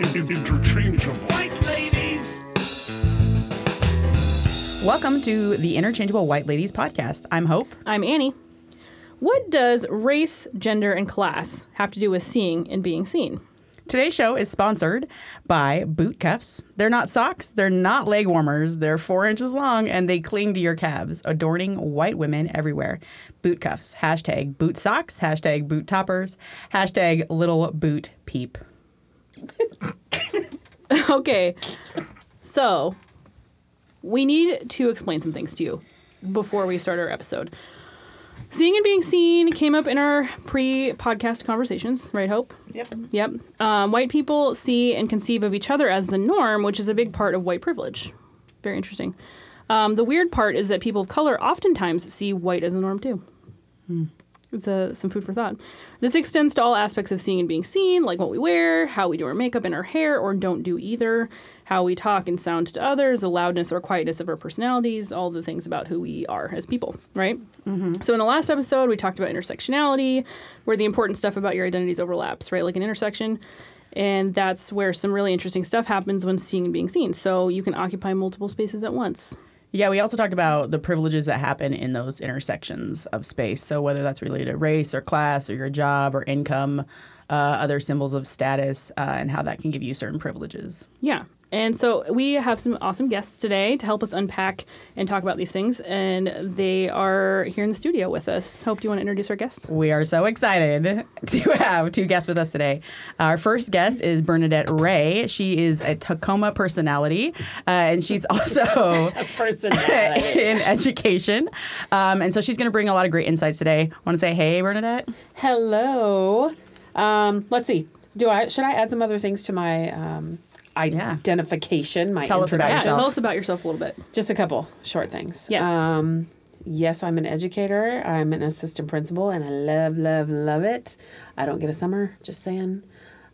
In- in- interchangeable. White ladies. Welcome to the Interchangeable White Ladies podcast. I'm Hope. I'm Annie. What does race, gender, and class have to do with seeing and being seen? Today's show is sponsored by Boot Cuffs. They're not socks, they're not leg warmers. They're four inches long and they cling to your calves, adorning white women everywhere. Boot Cuffs. Hashtag boot socks. Hashtag boot toppers. Hashtag little boot peep. okay, so we need to explain some things to you before we start our episode. Seeing and being seen came up in our pre podcast conversations, right, Hope? Yep. Yep. Um, white people see and conceive of each other as the norm, which is a big part of white privilege. Very interesting. Um, the weird part is that people of color oftentimes see white as the norm too. It's uh, some food for thought. This extends to all aspects of seeing and being seen, like what we wear, how we do our makeup and our hair, or don't do either, how we talk and sound to others, the loudness or quietness of our personalities, all the things about who we are as people, right? So in the last episode, we talked about intersectionality, where the important stuff about your identities overlaps, right? Like an intersection. And that's where some really interesting stuff happens when seeing and being seen. So you can occupy multiple spaces at once. Yeah, we also talked about the privileges that happen in those intersections of space. So whether that's related to race or class or your job or income, uh, other symbols of status, uh, and how that can give you certain privileges. Yeah. And so we have some awesome guests today to help us unpack and talk about these things. And they are here in the studio with us. Hope, do you want to introduce our guests? We are so excited to have two guests with us today. Our first guest is Bernadette Ray. She is a Tacoma personality, uh, and she's also a personality. in education. Um, and so she's going to bring a lot of great insights today. Want to say, hey, Bernadette? Hello. Um, let's see. Do I should I add some other things to my um, identification? My Tell us about Yeah, yourself. tell us about yourself a little bit. Just a couple short things. Yes. Um, yes, I'm an educator. I'm an assistant principal, and I love, love, love it. I don't get a summer. Just saying.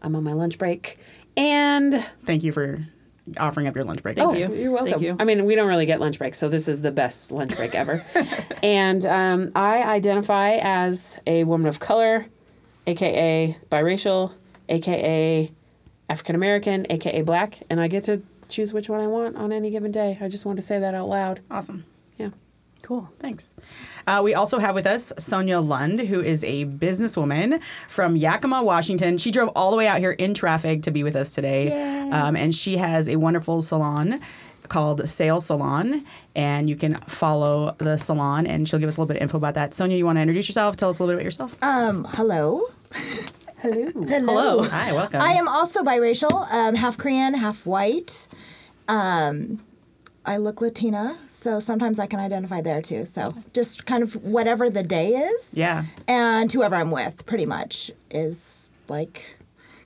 I'm on my lunch break, and Thank you for offering up your lunch break. Thank oh, you. You're welcome. Thank you. I mean, we don't really get lunch breaks, so this is the best lunch break ever. and um, I identify as a woman of color, aka biracial, aka African American, aka black, and I get to choose which one I want on any given day. I just want to say that out loud. Awesome. Yeah. Cool. Thanks. Uh, we also have with us Sonia Lund, who is a businesswoman from Yakima, Washington. She drove all the way out here in traffic to be with us today. Um, and she has a wonderful salon called Sales Salon. And you can follow the salon, and she'll give us a little bit of info about that. Sonia, you want to introduce yourself? Tell us a little bit about yourself. Um, hello. Hello. Hello. Hi, welcome. I am also biracial, um, half Korean, half white. Um, I look Latina, so sometimes I can identify there too. So just kind of whatever the day is. Yeah. And whoever I'm with, pretty much, is like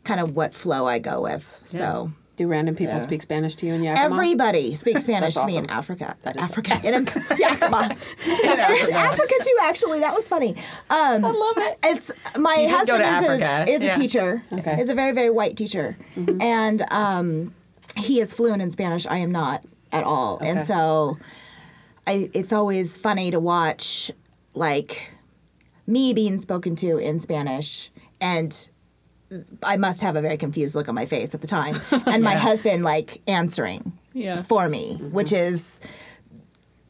kind of what flow I go with. So Do random people speak Spanish to you in Yakima? everybody speaks Spanish That's to me in awesome. Africa. That is- Africa. In Yakima. in Africa too, actually. That was funny. Um, I love it. It's my You husband is, a, is Yeah. a teacher. Okay. Is a very, very white teacher. And um, he is fluent in Spanish. I am not at all. Okay. And so I, it's always funny to watch, like, me being spoken to in Spanish and I must have a very confused look on my face at the time, and my husband like answering Yeah. for me, mm-hmm. which is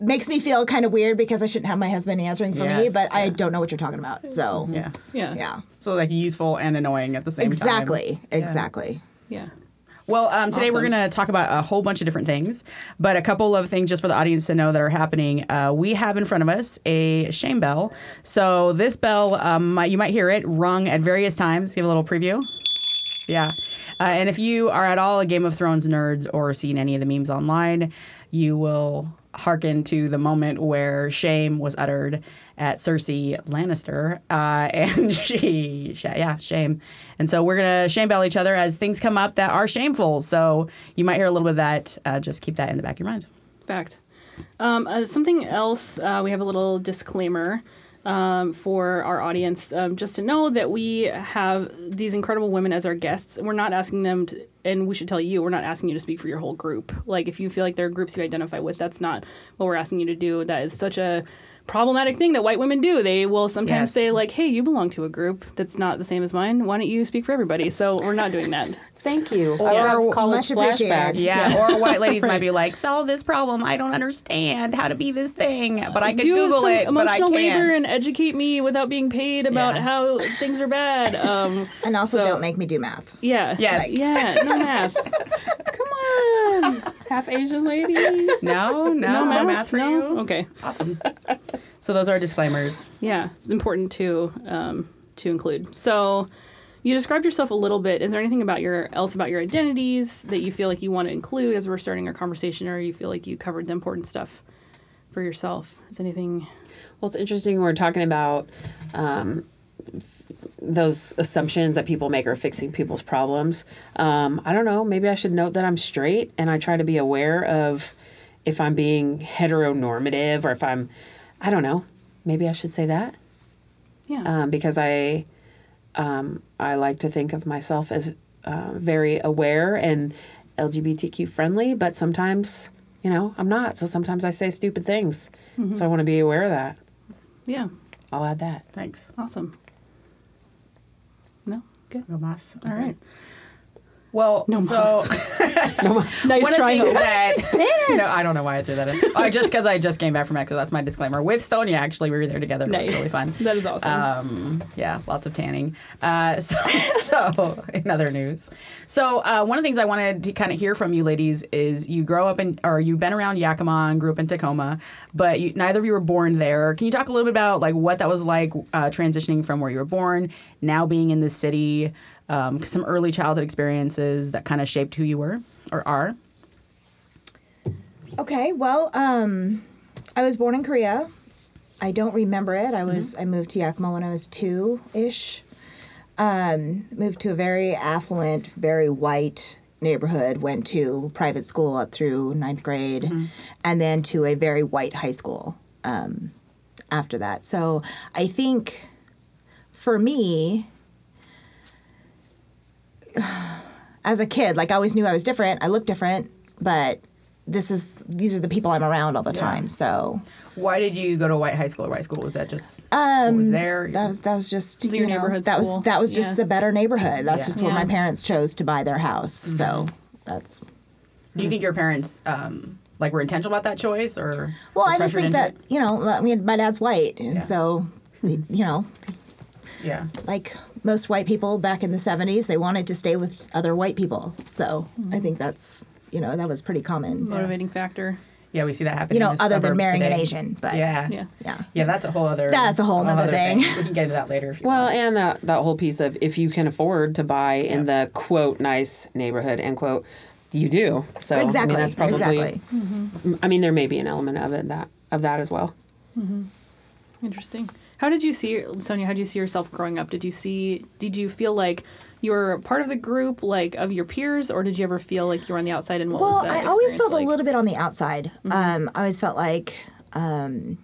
makes me feel kind of weird because I shouldn't have my husband answering for me, Yes, but I don't know what you're talking about. So Yeah. Yeah. yeah, So, like, useful and annoying at the same time. exactly, exactly. Yeah. Well, um, today we're going to talk about a whole bunch of different things, but a couple of things just for the audience to know that are happening. Uh, we have in front of us a shame bell. So this bell, um, you might hear it rung at various times. Give a little preview. Yeah. Uh, and if you are at all a Game of Thrones nerds or seen any of the memes online, you will hearken to the moment where shame was uttered at Cersei Lannister. Uh, and she, sh- yeah, shame. And so we're to shame bell each other as things come up that are shameful. So you might hear a little bit of that. Uh, just keep that in the back of your mind. Fact. Um, uh, something else, uh, we have a little disclaimer um, for our audience, um, just to know that we have these incredible women as our guests. We're not asking them to, and we should tell you, we're not asking you to speak for your whole group. Like, if you feel like there are groups you identify with, that's not what we're asking you to do. That is such a problematic thing that white women do. They will sometimes Yes. say, like, hey, you belong to a group that's not the same as mine. Why don't you speak for everybody? So we're not doing that. Thank you. Or- I have college Much flashbacks. Yeah. Or white ladies Right. might be like, solve this problem. I don't understand how to be this thing, but I could do Google some it, but I emotional can't. labor and educate me without being paid about Yeah. how things are bad. Um, And also, So- don't make me do math. yeah. Yes. Yeah. No math. Come on. Half Asian lady. No, no, no no math, for no? you. Okay. Awesome. So those are disclaimers. Yeah. Important to um, to include. So. You described yourself a little bit. Is there anything about your else about your identities that you feel like you want to include as we're starting our conversation, or you feel like you covered the important stuff for yourself? Is anything? Well, it's interesting. We're talking about um, those assumptions that people make are fixing people's problems. Um, I don't know. Maybe I should note that I'm straight and I try to be aware of if I'm being heteronormative or if I'm, I don't know. Maybe I should say that Yeah. um, because I, um, I like to think of myself as uh, very aware and LGBTQ friendly, but sometimes, you know, I'm not. So sometimes I say stupid things. So I want to be aware of that. yeah. I'll add that. Thanks. Awesome. No. Good. No mas. All right. Well, No so Nice one of try. the things that no, I don't know why I threw that in. Oh, just because I just came back from Mexico. That's my disclaimer. With Sonia, actually, we were there together. It was really fun. That is awesome. Um, yeah, lots of tanning. Uh, so, so, in other news, so uh, one of the things I wanted to kind of hear from you ladies is you grow up in, or you've been around Yakima and grew up in Tacoma, but you, neither of you were born there. Can you talk a little bit about like what that was like uh, transitioning from where you were born, now being in the city, um, some early childhood experiences that kind of shaped who you were or are? Okay, well, um, I was born in Korea. I don't remember it. I was I moved to Yakima when I was two ish. Um, moved to a very affluent, very white neighborhood. Went to private school up through ninth grade, and then to a very white high school um, after that. So I think for me, as a kid, like I always knew I was different. I looked different, but this is these are the people I'm around all the time. So Why did you go to white high school or white school? Was that just what was there? Um, that was that was just Was it you your know, neighborhood that school? was that was just Yeah. the better neighborhood. That's Yeah. just where my parents chose to buy their house. So that's Do you think your parents um, like were intentional about that choice, or well, I just think that it? you know, I mean, my dad's white, and Yeah. so you know, yeah, like most white people back in the '70s, they wanted to stay with other white people. So Mm-hmm. I think that's you know that was pretty common. Motivating factor. yeah, we see that happening. You know, in the other than suburbs marrying an. Asian, but Yeah, Yeah. yeah. yeah. That's a whole other. That's a whole nother other thing. We can get into that later. Well, want. and that that whole piece of if you can afford to buy in the quote nice neighborhood end quote, you do. So exactly, I mean, that's probably. exactly. I mean, there may be an element of it that of that as well. Interesting. How did you see Sonia? How did you see yourself growing up? Did you see? Did you feel like you were part of the group, like of your peers, or did you ever feel like you were on the outside? And what Well, was that I always felt like? Mm-hmm. a little bit on the outside. Um, I always felt like um,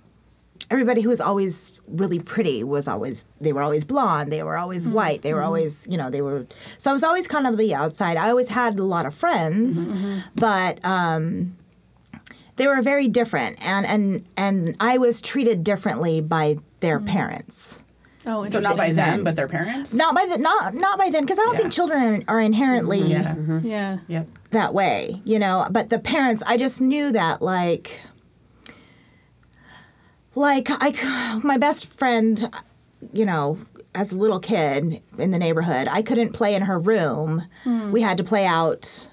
everybody who was always really pretty was always they were always blonde, they were always Mm-hmm. white, they were always you know they were. So I was always kind of the outside. I always had a lot of friends, Mm-hmm, but. Um, they were very different, and, and and I was treated differently by their Mm. parents. Oh, so not by them, but their parents. Not by the not not by them because I don't Yeah. think children are inherently mm-hmm. Yeah. Mm-hmm. Yeah. Yep. that way, you know. But the parents, I just knew that, like, like I, c- my best friend, you know, as a little kid in the neighborhood, I couldn't play in her room. Hmm. We had to play out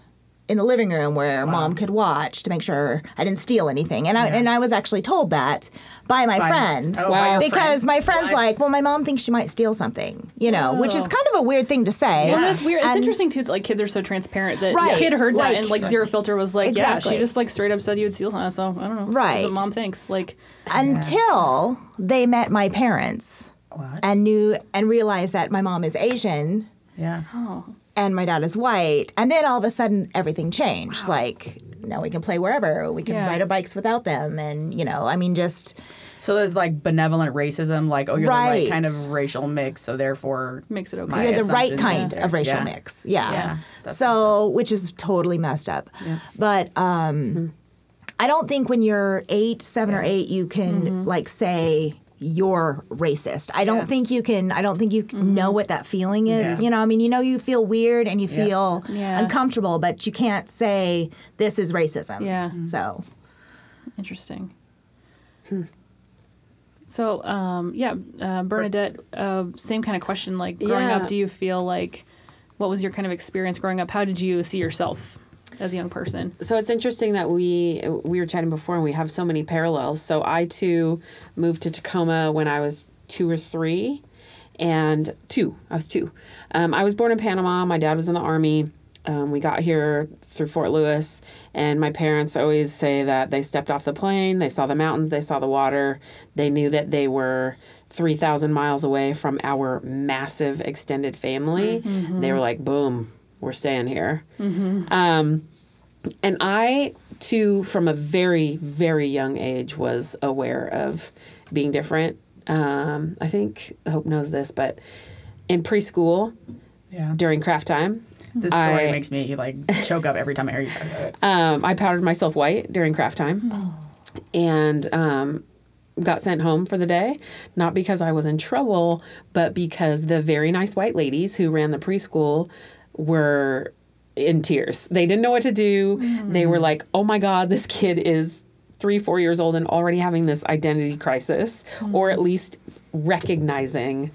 in the living room where mom could watch to make sure I didn't steal anything. And I and I was actually told that by my By- friend. oh, your because friend. my friend's What? like, well, my mom thinks she might steal something, you know, which is Oh. kind of a weird thing to say. Well, that's weird. It's interesting too. That, like kids are so transparent that Right, the kid heard like- that and like zero filter was like, yeah, she just like straight up said you would steal something. So I don't know. That's Right. what mom thinks. Like, until they met my parents What? and knew and realized that my mom is Asian Yeah. oh, and my dad is white. And then all of a sudden, everything changed. Like, now we can play wherever. We can Yeah. ride our bikes without them. And, you know, I mean, just, So there's like benevolent racism, like oh you're the right Right. kind of racial mix, so therefore makes it okay. You're the right kind is of racial Yeah. mix. Yeah. Yeah, so, which is totally messed up. But um, I don't think when you're eight, seven or eight, you can like say you're racist. I don't Yeah. think you can. I don't think you can know what that feeling is. Yeah. You know, I mean, you know, you feel weird and you Yeah. feel Yeah. uncomfortable, but you can't say this is racism. Yeah. So Interesting. So, um, yeah, uh, Bernadette, uh, same kind of question. Like, growing Yeah. up, do you feel like, what was your kind of experience growing up? How did you see yourself as a young person? So it's interesting that we we were chatting before and we have so many parallels. So I too moved to Tacoma when I was two or three, and two. I was two. Um, I was born in Panama. My dad was in the army. Um, we got here through Fort Lewis, and my parents always say that they stepped off the plane, they saw the mountains, they saw the water, they knew that they were 3,000 miles away from our massive extended family. They were like, boom, we're staying here. Um, and I, too, from a very, very young age, was aware of being different. Um, I think Hope knows this, but in preschool, yeah. during craft time, This story I- makes me like choke up every time I hear you talk about it. um, I powdered myself white during craft time and um, got sent home for the day. Not because I was in trouble, but because the very nice white ladies who ran the preschool were in tears. They didn't know what to do. Mm-hmm. They were like, oh my God, this kid is three, four years old and already having this identity crisis, or at mm-hmm. least recognizing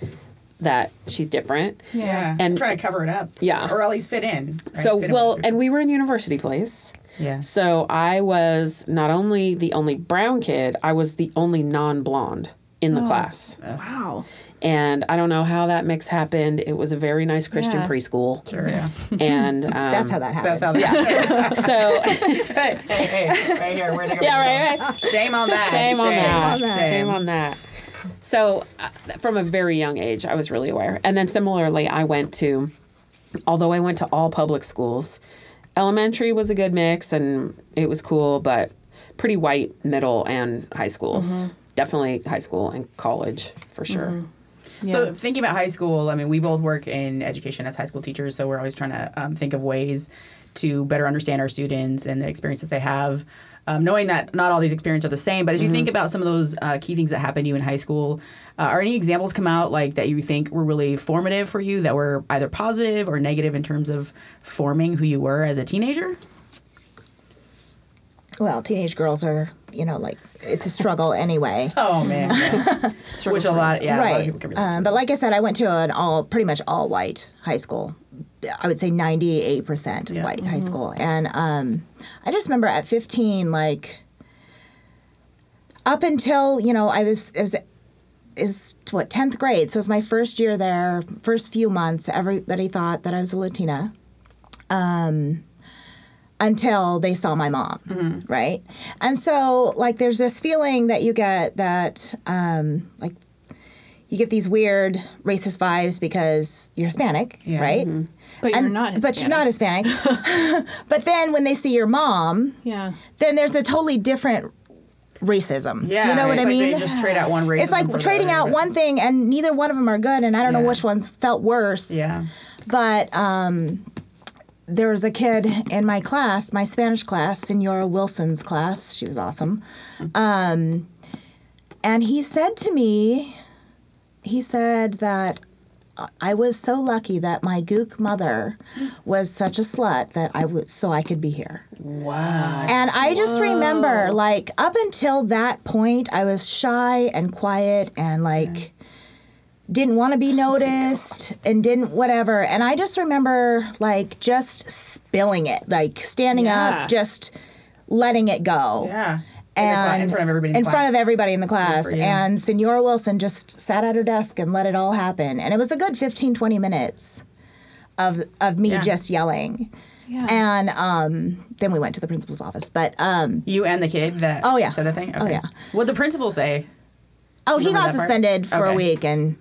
that she's different. Yeah, And- try to cover it up. Yeah. or at least fit in. right? So, Fit well, with the- and we were in University Place. yeah, So I was not only the only brown kid, I was the only non blonde in the oh. class. Oh. Wow. And I don't know how that mix happened. It was a very nice Christian Yeah. preschool. sure, yeah. And um, that's how that happened. That's how. That happened. So hey, hey, hey, right here. Where'd go? yeah, right, right. Shame on that. Shame on that. on that. Shame on that. So, uh, from a very young age, I was really aware. And then similarly, I went to, although I went to all public schools, elementary was a good mix and it was cool, but pretty white middle and high schools. Definitely high school and college for sure. So thinking about high school, I mean, we both work in education as high school teachers, so we're always trying to um, think of ways to better understand our students and the experience that they have. Um, knowing that not all these experiences are the same, but as you think about some of those uh, key things that happened to you in high school, uh, are any examples come out like that you think were really formative for you that were either positive or negative in terms of forming who you were as a teenager? Well, teenage girls are, you know, like it's a struggle anyway. Oh man, yeah. which a lot, yeah, a lot of right. people can Um, but like I said, I went to an all pretty much all white high school. I would say ninety eight percent Yeah. white high school, and um, I just remember at fifteen, like up until you know I was it was is what tenth grade, so it was my first year there. First few months, everybody thought that I was a Latina. Um, until they saw my mom, right? And so, like, there's this feeling that you get that, um, like, you get these weird racist vibes because you're Hispanic, Yeah. right? But you're not Hispanic. But you're not Hispanic. but then when they see your mom, Yeah. then there's a totally different racism. yeah, you know what it's I like mean? They just trade out one race. it's like trading out one thing, and neither one of them are good, and I don't know which ones felt worse. Yeah. But um, there was a kid in my class, my Spanish class, Senora Wilson's class. She was awesome. Um, and he said to me, he said that I was so lucky that my gook mother was such a slut that I was so I could be here. Wow. And I just remember, like, up until that point, I was shy and quiet and like, didn't want to be noticed and didn't whatever. And I just remember like just spilling it, like standing Yeah. up, just letting it go. Yeah. In And in front of everybody. In, in class. front of everybody in the class. And Senora Wilson just sat at her desk and let it all happen. And it was a good 15, 20 minutes of of me Yeah. just yelling. Yeah. And um, then we went to the principal's office. But um, You and the kid that Oh, yeah. said the thing? Oh, yeah. What'd the principal say? oh, he got that part? suspended for a week. And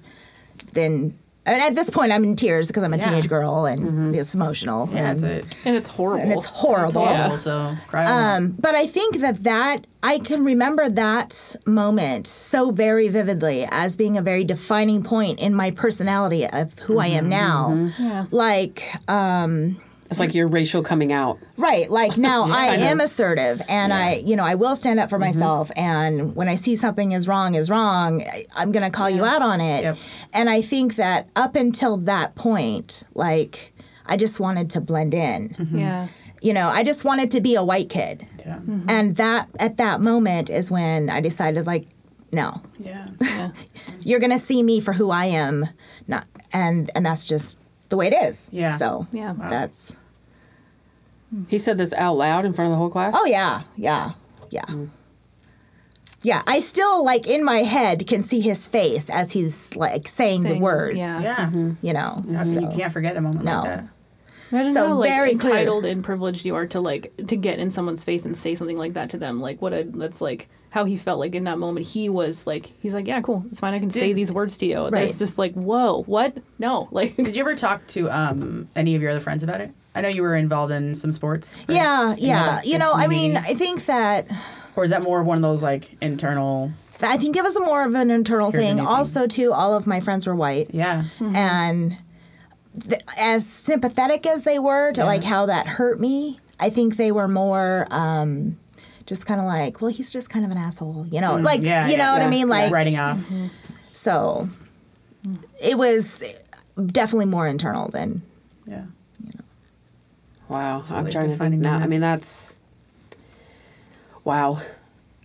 then, and at this point, I'm in tears because I'm a Yeah. teenage girl and it's emotional. Yeah, and, it's a and it's horrible. and it's horrible. horrible, so Um, but I think that that I can remember that moment so very vividly as being a very defining point in my personality of who I am now. Yeah. Like, um, It's like your racial coming out. right, like now I I am assertive and I, you know, I will stand up for mm-hmm. myself. And when I see something is wrong is wrong, I, I'm going to call you out on it. Yep. And I think that up until that point, like, I just wanted to blend in. Mm-hmm. yeah. You know, I just wanted to be a white kid. Yeah. Mm-hmm. And that at that moment is when I decided like no. Yeah. Yeah. You're going to see me for who I am, not and and that's just the way it is. Yeah. So, Yeah. Wow. That's He said this out loud in front of the whole class. Oh yeah. Yeah. Yeah. Mm. Yeah, I still like in my head can see his face as he's like saying, the words. yeah. Yeah. Mm-hmm. You know. I mean, you can't forget a moment No. like that. Imagine So how like very clear. entitled and privileged you are to like to get in someone's face and say something like that to them. Like what a that's like how he felt like in that moment. He was like he's like yeah cool it's fine I can say these words to you. Right. It's just like whoa what no like Did you ever talk to um, any of your other friends about it? I know you were involved in some sports. right? Yeah, In yeah. the- You know, in the I mean. I think that or is that more of one of those like internal? I think it was a more of an internal thing. Also, too, all of my friends were white. Yeah. and th- as sympathetic as they were to like how that hurt me i think they were more um just kind of like well he's just kind of an asshole you know like Mm, yeah, you yeah, know what i mean like Writing off. so it was definitely more internal than Yeah. Wow. I'm trying to think now. I mean, that's wow.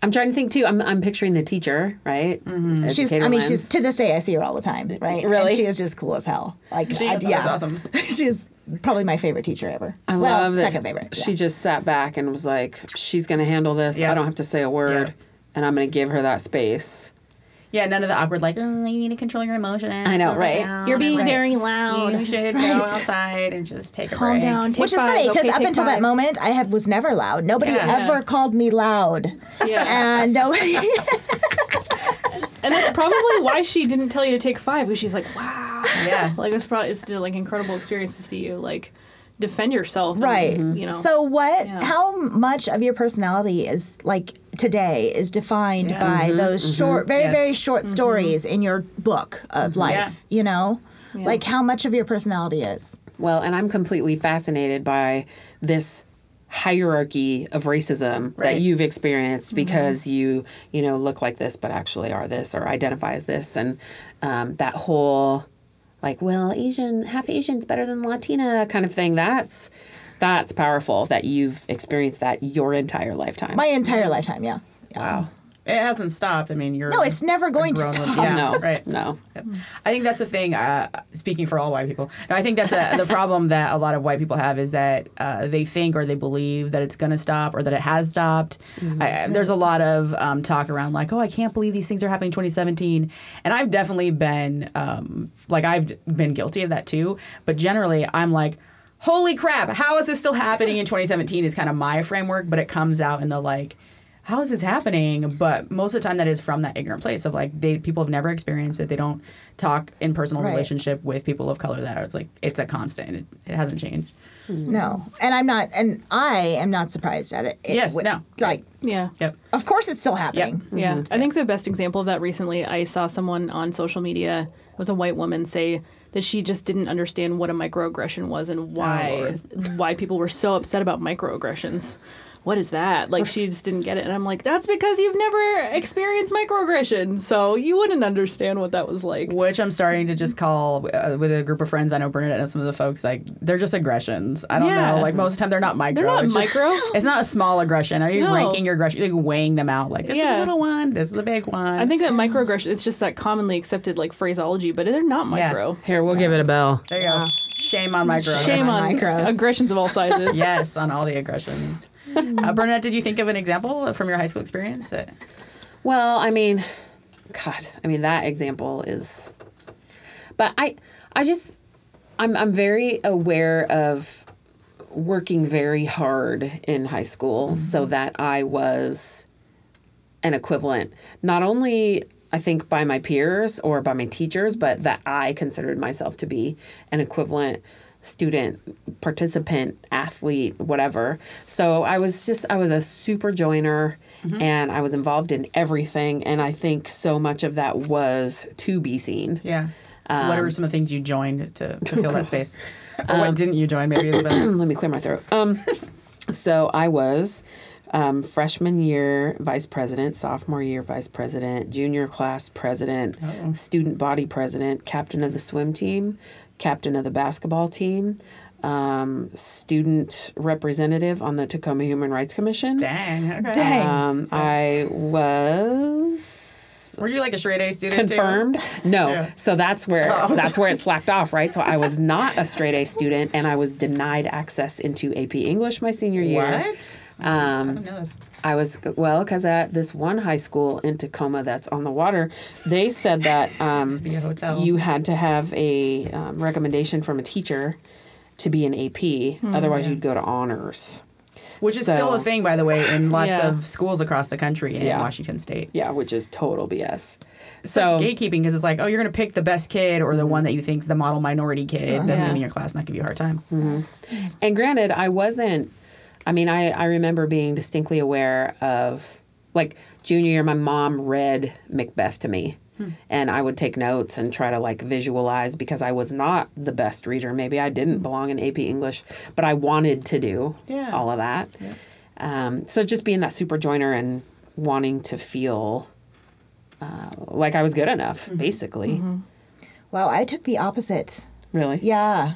I'm trying to think too. I'm, I'm picturing the teacher, right? Mm-hmm. she's i mean Lens. she's to this day i see her all the time right Really? and she is just cool as hell like She- I, yeah awesome. she's probably my favorite teacher ever I well love that second favorite She yeah. just sat back and was like, "She's going to handle this. Yeah. I don't have to say a word, Yeah. and I'm going to give her that space." Yeah, none of the awkward like, oh, you need to control your emotions. I know, Close right? you're being like, very loud. You should go Right. outside and just take a break. Calm break. down. Take Which is five. funny because Okay, up take until that moment, I had was never loud. Nobody Yeah. ever Yeah. called me loud, Yeah. and nobody. And that's probably why she didn't tell you to take five because she's like wow Yeah. like it's probably it's still like incredible experience to see you like defend yourself and, right. you know So what? Yeah. How much of your personality is like today is defined Yeah. by mm-hmm. those mm-hmm. short, very Yes. very short mm-hmm. stories in your book of life? Yeah. You know, Yeah. like how much of your personality is. Well, and I'm completely fascinated by this hierarchy of racism Right. that you've experienced because you, you know, look like this but actually are this or identify as this, and um, that whole like, well, Asian, half Asian's better than Latina kind of thing. That's that's powerful that you've experienced that your entire lifetime. My entire lifetime, yeah. yeah. wow. It hasn't stopped. I mean, you're No, it's never going to stop. yeah, no, right. no. Yep. I think that's the thing. Uh, speaking for all white people, no, I think that's a, the problem that a lot of white people have is that uh, they think or they believe that it's going to stop or that it has stopped. I, there's a lot of um, talk around like, oh, I can't believe these things are happening in 2017, and I've definitely been um, like I've been guilty of that too. But generally, I'm like. Holy crap! How is this still happening in 2017? Is kind of my framework, but it comes out in the like, how is this happening? But most of the time, that is from that ignorant place of like they people have never experienced it. They don't talk in personal Right. relationship with people of color that are it's like it's a constant. It, it hasn't changed. Hmm. No, and I'm not, and I am not surprised at it. It Yes, would- no. Like, yeah Yep. of course, it's still happening. Yeah, hmm. I think the best example of that recently, I saw someone on social media, it was a white woman, say that she just didn't understand what a microaggression was and why oh, Lord. why people were so upset about microaggressions. What is that? Like she just didn't get it. And I'm like, that's because you've never experienced microaggression. So you wouldn't understand what that was like. Which I'm starting to just call uh, with a group of friends. I know Bernadette and some of the folks like they're just aggressions. I don't Yeah. know. Like most of the time they're not micro. They're not It's just- micro. it's not a small aggression. Are you No. ranking your aggression? Like weighing them out. Like this is a little one. This is a big one. I think that microaggression is just that commonly accepted like phraseology, but they're not micro. Here, we'll give it a bell. there you go. Shame on micro. Shame on on micros. aggressions of all sizes. Yes, on all the aggressions. Uh, Bernadette, did you think of an example from your high school experience? That, Well, I mean, God, I mean that example is, but I, I just, I'm, I'm very aware of working very hard in high school so that I was an equivalent, not only I think by my peers or by my teachers, but that I considered myself to be an equivalent student, participant, athlete, whatever. So I was just I was a super joiner and I was involved in everything and I think so much of that was to be seen. yeah. what were some of the things you joined to, to fill that space? Or what didn't you join? Maybe is better. Let me clear my throat. Um so I was um, freshman year vice president, sophomore year vice president, junior class president, student body president, captain of the swim team, captain of the basketball team, um, student representative on the Tacoma Human Rights Commission. Dang. Okay. Dang. Um, I was Were you like a straight A student? too? confirmed. No, Yeah. so that's where Oh, that's where it slacked off, right? So I was not a straight A student, and I was denied access into AP English my senior year. What? I Um, didn't know this. I was well because at this one high school in Tacoma that's on the water, they said that um, be a hotel. you had to have a um, recommendation from a teacher to be an AP. Hmm, Otherwise, you'd go to honors. Which is still a thing, by the way, in lots Yeah. of schools across the country and in Washington State. Yeah, which is total BS. Such So gatekeeping because it's like, oh, you're going to pick the best kid or the one that you think's the model minority kid that's Yeah. going to be in your class, not give you a hard time. And granted, I wasn't. I mean, I I remember being distinctly aware of like junior year. My mom read Macbeth to me, and I would take notes and try to like visualize because I was not the best reader. Maybe I didn't belong in AP English, but I wanted to do Yeah. all of that. Um, so just being that super joiner and wanting to feel uh, like I was good enough, basically. Wow, I took the opposite. Really, Yeah.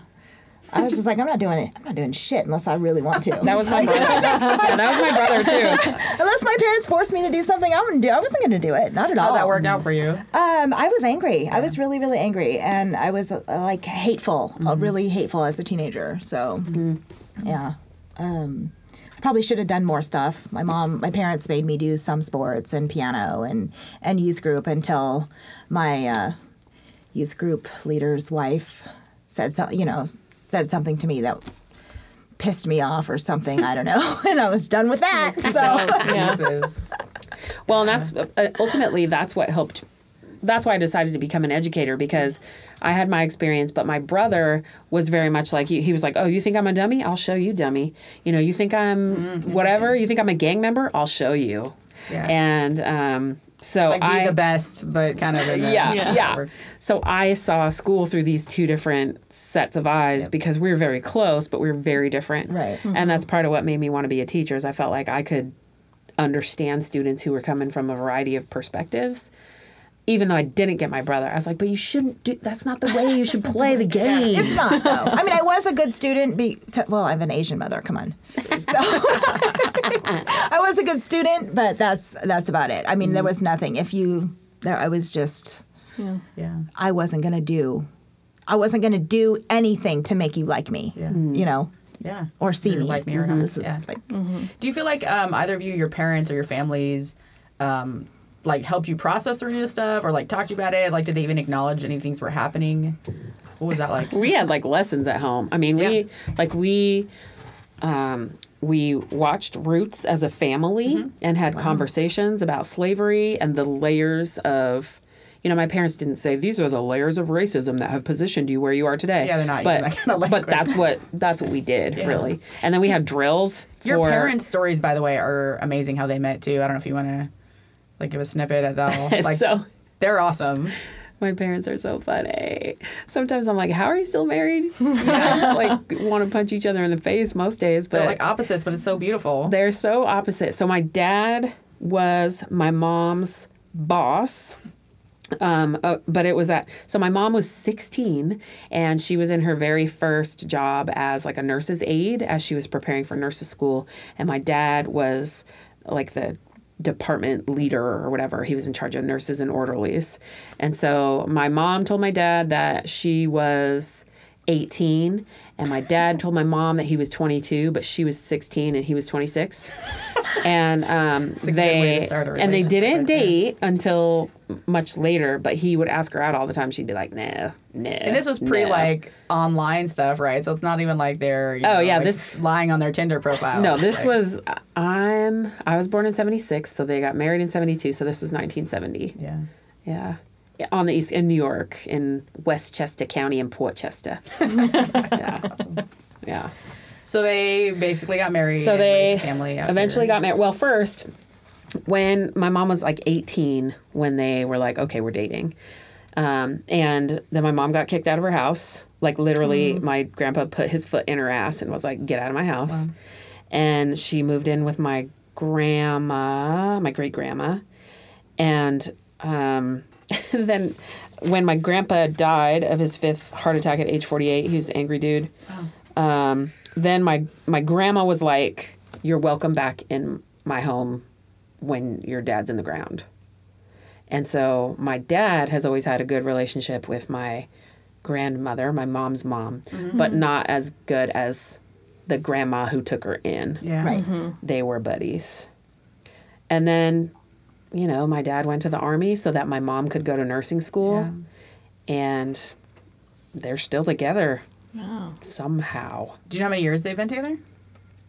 I was just like, I'm not doing it. I'm not doing shit unless I really want to. That was my brother. yeah, that was my brother too. unless my parents forced me to do something I wouldn't do. I wasn't going to do it. Not at all. How'd that worked out for you? Um, I was angry. I was really, really angry, and I was uh, like hateful, uh, really hateful as a teenager. So, yeah, um, I probably should have done more stuff. My mom, my parents made me do some sports and piano and and youth group until my uh, youth group leader's wife said so, you know said something to me that pissed me off or something. I don't know, and I was done with that. So. Yeah. Well, and that's uh, ultimately that's what helped. That's why I decided to become an educator because I had my experience, but my brother was very much like you. He was like, "Oh, you think I'm a dummy? I'll show you, dummy. You know, you think I'm whatever. You think I'm a gang member? I'll show you." Yeah. And um, so Like be I the best, but kind of in the, yeah, Yeah. yeah. So I saw school through these two different sets of eyes because we were very close, but we were very different. Right. Mm-hmm. And that's part of what made me want to be a teacher. Is I felt like I could understand students who were coming from a variety of perspectives. Even though I didn't get my brother, I was like, "But you shouldn't do. That's not the way you should play the game." It's not though. I mean, I was a good student because well, I have an Asian mother. Come on, so I was a good student, but that's that's about it. I mean, there was nothing. If you, there, I was just, Yeah. I wasn't gonna do, I wasn't gonna do anything to make you like me. Yeah. You know, Yeah. or see You're me. like me or not. This is yeah. like, Do you feel like um, either of you, your parents or your families, um, like helped you process through any of this stuff, or like talked to you about it? Like, did they even acknowledge any things were happening? What was that like? we had like lessons at home. I mean, Yeah. we like we um, we watched Roots as a family Mm-hmm. and had conversations about slavery and the layers of. You know, my parents didn't say these are the layers of racism that have positioned you where you are today. Yeah, they're not But that kind of but that's what that's what we did really. And then we had drills. Your for, parents' stories, by the way, are amazing. How they met too. I don't know if you want to like give a snippet that. all. Like, so they're awesome. My parents are so funny. Sometimes I'm like, how are you still married? You guys like want to punch each other in the face most days, but They're like opposites, but it's so beautiful. they're so opposite. So my dad was my mom's boss. Um, uh, but it was at so my mom was 16 and she was in her very first job as like a nurse's aide as she was preparing for nurses school and my dad was like the department leader or whatever. He was in charge of nurses and orderlies. And so my mom told my dad that she was 18 and my dad told my mom that he was 22 but she was 16 and he was 26 and um, they to start a and they didn't date until much later but he would ask her out all the time. She'd be like no no and this was pre no." like online stuff, right? So it's not even like they're you Oh, know, yeah, like, this- lying on their Tinder profile. no this Right. was i'm i was born in 76 so they got married in 72 so this was 1970 yeah. yeah Yeah, on the east in new york in westchester county in portchester yeah awesome. yeah So they basically got married. so they family eventually here. got married well first when my mom was like 18 when they were like okay we're dating um, and then my mom got kicked out of her house. Like literally my grandpa put his foot in her ass and was like get out of my house. And she moved in with my grandma my great grandma and um, then when my grandpa died of his fifth heart attack at age 48 he was an angry dude. Um, then my my grandma was like you're welcome back in my home when your dad's in the ground and so my dad has always had a good relationship with my grandmother my mom's mom mm-hmm. but not as good as the grandma who took her in Yeah. Right. Mm-hmm. they were buddies. And then, you know, my dad went to the army so that my mom could go to nursing school. Yeah. And they're still together Wow. somehow. Do you know how many years they've been together?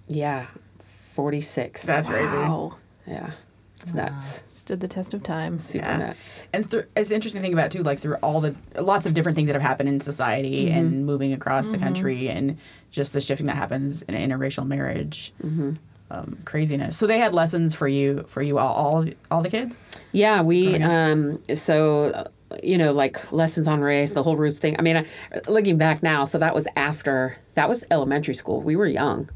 Yeah. 46. That's crazy. Wow. yeah. It's nuts. Stood the test of time. Super Yeah. nuts. And through, it's interesting to think about too, like through all the lots of different things that have happened in society and moving across the country, and just the shifting that happens in an interracial marriage, um, craziness. So they had lessons for you, for you all, all, all the kids. Yeah, we um so uh, you know like lessons on race, the whole roots thing. I mean, I, looking back now, so that was after that was elementary school. We were young,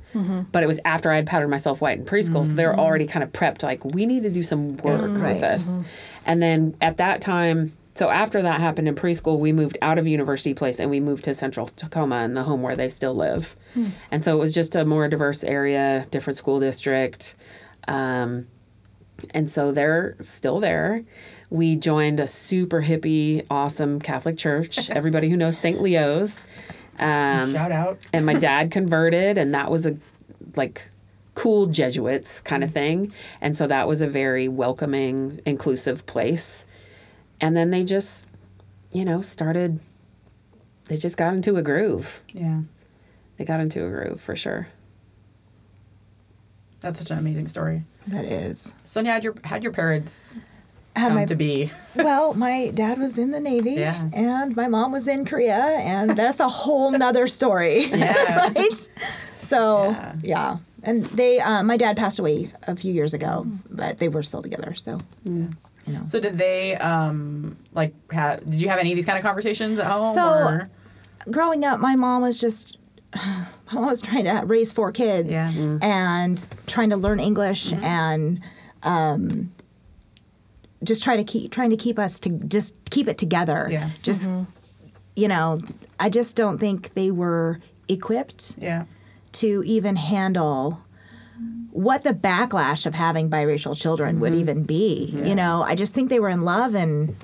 but it was after I had powdered myself white in preschool, so they were already kind of prepped. Like we need to do some mm. work with Right. this, mm-hmm. and then at that time. So after that happened in preschool, we moved out of University Place and we moved to Central Tacoma in the home where they still live. Hmm. And so it was just a more diverse area, different school district. Um, and so they're still there. We joined a super hippie, awesome Catholic church. Everybody who knows St. Leo's. Um, Shout out. and my dad converted, and that was a like cool Jesuits kind of thing. And so that was a very welcoming, inclusive place. And then they just, you know, started, they just got into a groove. Yeah, They got into a groove for sure. that's such an amazing story. That is. Sonia, had your had your parents Had come my- to be? Well, my dad was in the Navy Yeah. and my mom was in Korea, and that's a whole nother story. Yeah. right? So, Yeah. yeah. And they, uh, my dad passed away a few years ago, but they were still together. So, you know. So did they um like have? Did you have any of these kind of conversations at home? So- or? growing up, my mom was just, my mom was trying to raise four kids Yeah. and trying to learn English and um, just try to keep trying to keep us to just keep it together. Yeah. Just mm-hmm. you know, I just don't think they were equipped Yeah. to even handle what the backlash of having biracial children would mm-hmm. even be. Yeah. You know, I just think they were in love and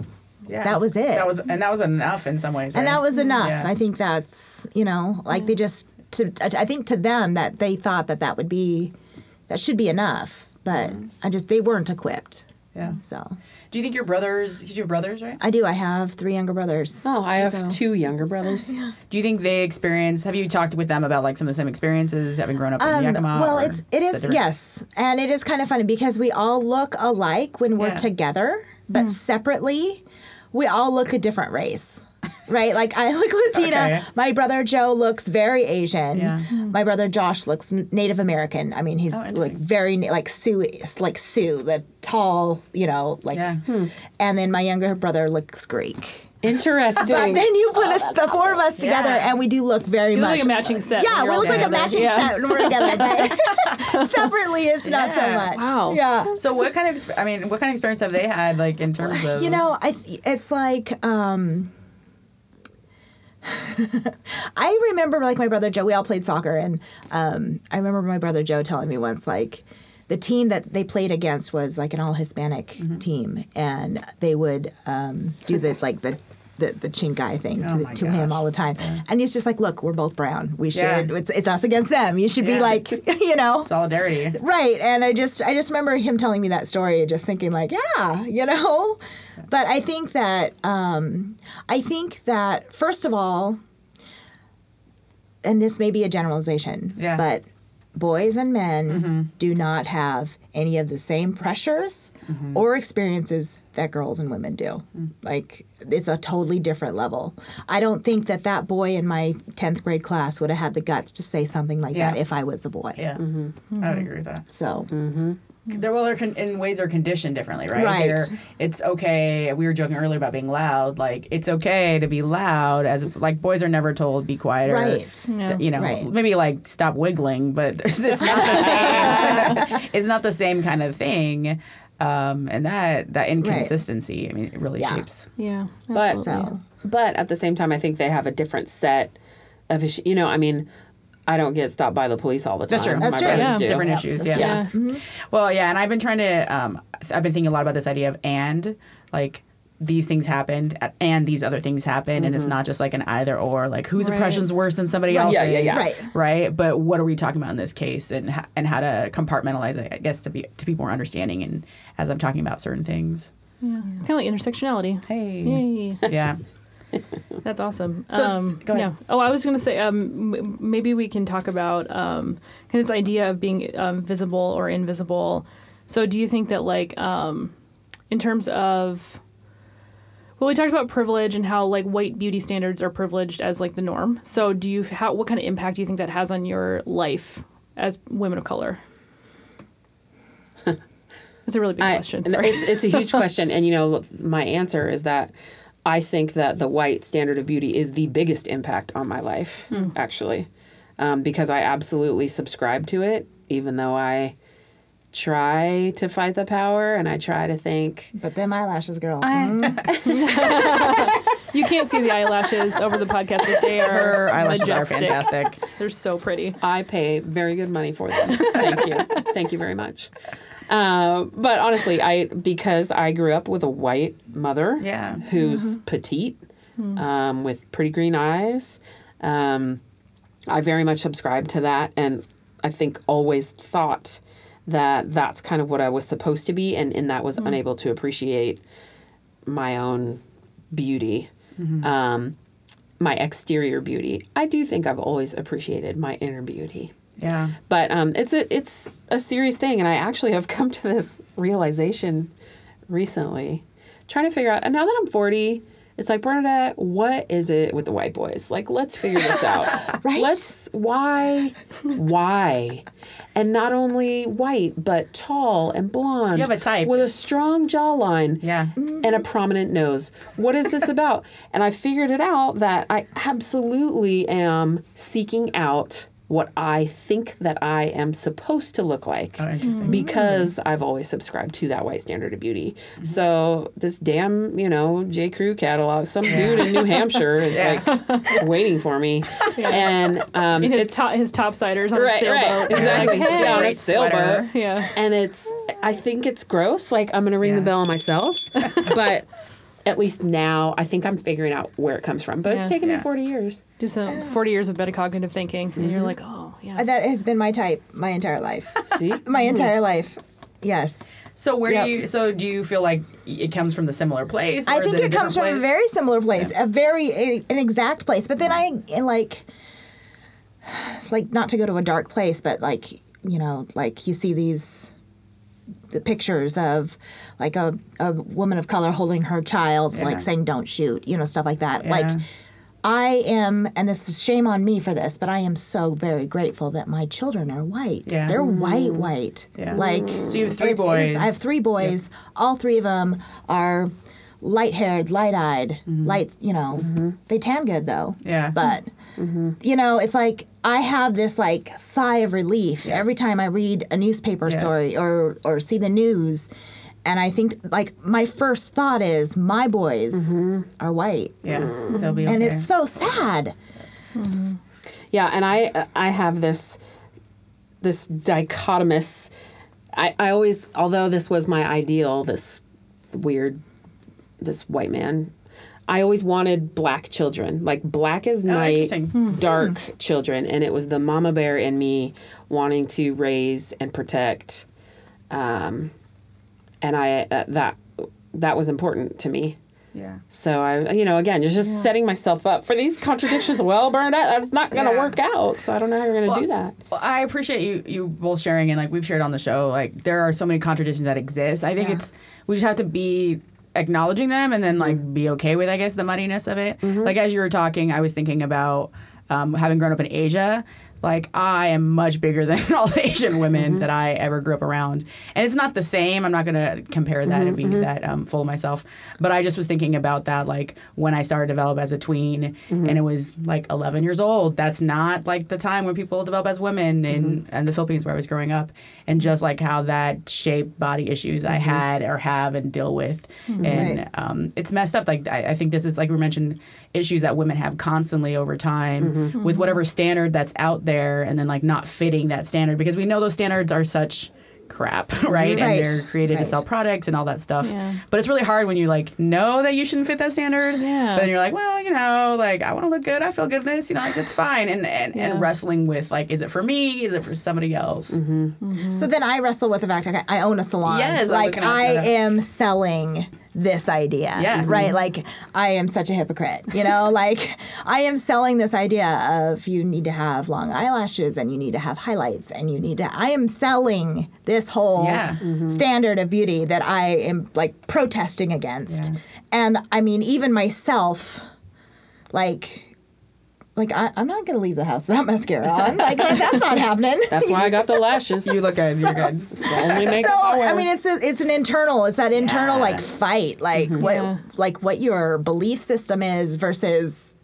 Yeah. That was it. That was and that was enough in some ways. and that was enough. Yeah. I think that's you know like they just to I think to them that they thought that that would be that should be enough, but mm-hmm. I just they weren't equipped. Yeah. So Do you think your brothers? You have brothers, right? I do. I have three younger brothers. Oh, I have So- two younger brothers. yeah. Do you think they experience? Have you talked with them about like some of the same experiences, having grown up in Yakima? Um, well, it's it's it that is different? yes, and it is kind of funny because we all look alike when we're Yeah. together, but separately, we all look a different race. Right, like I look Latina. Okay. My brother Joe looks very Asian. Yeah. My brother Josh looks Native American. I mean, he's Oh, like very like Sioux, like Sioux, the tall, you know, like. Yeah. And then my younger brother looks Greek. Interesting. But then you put us, the four of us together, Yeah. and we do look very You look much like a matching set. Yeah, we look like a matching Yeah. set when we're together, but separately, it's not so much. Wow. Yeah. So what kind of I mean, what kind of experience have they had like in terms of You know, I th- it's like um I remember like my brother Joe. We all played soccer, and um, I remember my brother Joe telling me once like the team that they played against was like an all Hispanic Mm-hmm. team, and they would um, do the like the. The, the chink eye thing Oh to, to him all the time, and he's just like, "Look, we're both brown. We should. Yeah. It's, it's us against them. You should Yeah. be like, you know, solidarity? Right. And I just I just remember him telling me that story and just thinking like, yeah, you know. But I think that um I think that first of all and this may be a generalization, Yeah. but boys and men do not have any of the same pressures mm-hmm. or experiences that girls and women do. Mm. Like it's a totally different level. I don't think that that boy in my 10th grade class would have had the guts to say something like Yeah. that if I was a boy. Yeah, mm-hmm I would mm-hmm. agree with that. So, mm-hmm. They're, well, they're con- in ways are conditioned differently, right? Right. They're, it's okay. We were joking earlier about being loud. Like it's okay to be loud. As like boys are never told be quiet or Right. Yeah. you know Right. maybe like stop wiggling, but it's not the same. it's not the same kind of thing. Um, and that that inconsistency, I mean, it really Yeah. shapes. Yeah. But absolutely. So. but at the same time, I think they have a different set of issues. You know, I mean, I don't get stopped by the police all the time. That's true. That's My true. brothers Yeah. do. Different Yeah, issues, that's yeah. yeah. Well, yeah, and I've been trying to. Um, I've been thinking a lot about this idea of and like these things happened and these other things happened, and it's not just like an either or. Like whose Right. oppression's worse than somebody Right. else's? Yeah, yeah, yeah. Right. Right. But what are we talking about in this case, and and how to compartmentalize it? I guess to be to be more understanding, and as I'm talking about certain things. yeah. It's kind of like intersectionality. Hey. Yay. Yeah. That's awesome. So um, go ahead. Yeah. Oh, I was going to say, um, m- maybe we can talk about um, kind of this idea of being um, visible or invisible. So, do you think that, like, um, in terms of, well, we talked about privilege and how like white beauty standards are privileged as like the norm. So, do you how what kind of impact do you think that has on your life as women of color? It's a really big I- question. Sorry. It's it's a huge question, and you know my answer is that I think that the white standard of beauty is the biggest impact on my life, Hmm. actually, um, because I absolutely subscribe to it, even though I try to fight the power and I try to think. but them eyelashes, girl. you can't see the eyelashes over the podcast, but they are Her eyelashes majestic. are fantastic. They're so pretty. I pay very good money for them. Thank you. Thank you very much. Uh, but honestly, I because I grew up with a white mother, Yeah. who's petite, um, with pretty green eyes. Um, I very much subscribe to that, and I think always thought that that's kind of what I was supposed to be, and in that was unable to appreciate my own beauty. Um, my exterior beauty. I do think I've always appreciated my inner beauty Yeah. but um, it's a it's a serious thing, and I actually have come to this realization recently, trying to figure out. And now that I'm 40, it's like Bernadette, what is it with the white boys? Like, let's figure this out. Right? Let's why, why, and not only white but tall and blonde. You have a type. with a strong jawline Yeah. and a prominent nose. What is this about? and I figured it out that I absolutely am seeking out what I think that I am supposed to look like. Oh, interesting. Because I've always subscribed to that white standard of beauty. So this damn, you know, J. Crew catalog, some dude in New Hampshire is Yeah. like waiting for me. And um his it's top his top siders on a right, sailboat. right, exactly. Like, hey. yeah, on a sailboat. Yeah. and it's i think it's gross like i'm gonna ring Yeah. the bell on myself but at least now i think i'm figuring out where it comes from but Yeah. it's taken Yeah. me 40 years Just uh, 40 years of metacognitive thinking, and Mm-hmm. you're like, oh, yeah. that has been my type my entire life. see My entire life. Yes. So where Yep. do you? So do you feel like it comes from the similar place? I think a it comes different from a very similar place, a very a, an exact place. But then I and like, like not to go to a dark place, but like you know, like you see these the pictures of like a, a woman of color holding her child, Yeah. like saying "Don't shoot," you know, stuff like that. Like, I am, and this is shame on me for this, but I am so very grateful that my children are white. Yeah. They're mm. white, white. Yeah. Like, So you have three it- it is- boys. I have three boys. All three of them are light haired, light eyed, mm-hmm. light, you know, mm-hmm. they tan good though. Yeah. But, mm-hmm. you know, it's like I have this like sigh of relief every time I read a newspaper Yeah. story or, or see the news. And I think, like, my first thought is my boys are white. Yeah, they'll be okay. And it's so sad. Yeah, and I I have this this dichotomous. I I always, although this was my ideal, this weird, this white man. I always wanted black children, like black as night, interesting. dark children, and it was the mama bear in me wanting to raise and protect, um, and I uh, that that was important to me. yeah. So I, you know, again, you're just setting myself up for these contradictions. well, Bernadette, that's not going to Yeah. work out. So I don't know how you're going to do that. Well, I appreciate you you both sharing and like we've shared on the show. Like there are so many contradictions that exist. I think Yeah. it's we just have to be acknowledging them and then like be okay with I guess the muddiness of it. Like as you were talking, I was thinking about um, having grown up in Asia. Like I am much bigger than all the Asian women mm-hmm. that I ever grew up around, and it's not the same. I'm not gonna compare that and mm-hmm, be mm-hmm. that um, full of myself. But I just was thinking about that, like when I started to develop as a tween, and it was like 11 years old. That's not like the time when people develop as women in, in the Philippines where I was growing up, and just like how that shaped body issues I had or have and deal with, and Right. um, it's messed up. Like I, I think this is like we mentioned issues that women have constantly over time mm-hmm. with whatever standard that's out there, and then like not fitting that standard because we know those standards are such crap, right? Right. And they're created to sell products and all that stuff. Yeah. But it's really hard when you like know that you shouldn't fit that standard. Yeah. But then you're like, well, you know, like I want to look good. I feel good in this. You know, like it's fine. And and, Yeah. and wrestling with like, is it for me? Is it for somebody else? Mm-hmm. Mm-hmm. So then I wrestle with the fact like I own a salon. Yes, I like gonna I am selling this idea. Yeah. Right? Mm-hmm. Like I am such a hypocrite. You know, like I am selling this idea of you need to have long eyelashes and you need to have highlights and you need to I am selling this whole Yeah. Mm-hmm. standard of beauty that I am like protesting against. Yeah. And I mean even myself like like I, I'm not gonna leave the house without mascara on. Like that's not happening. That's why I got the lashes. You look good. You're good. only makeup so I. I mean, it's a, it's an internal. It's that internal Yeah. like fight, like what Yeah. like what your belief system is versus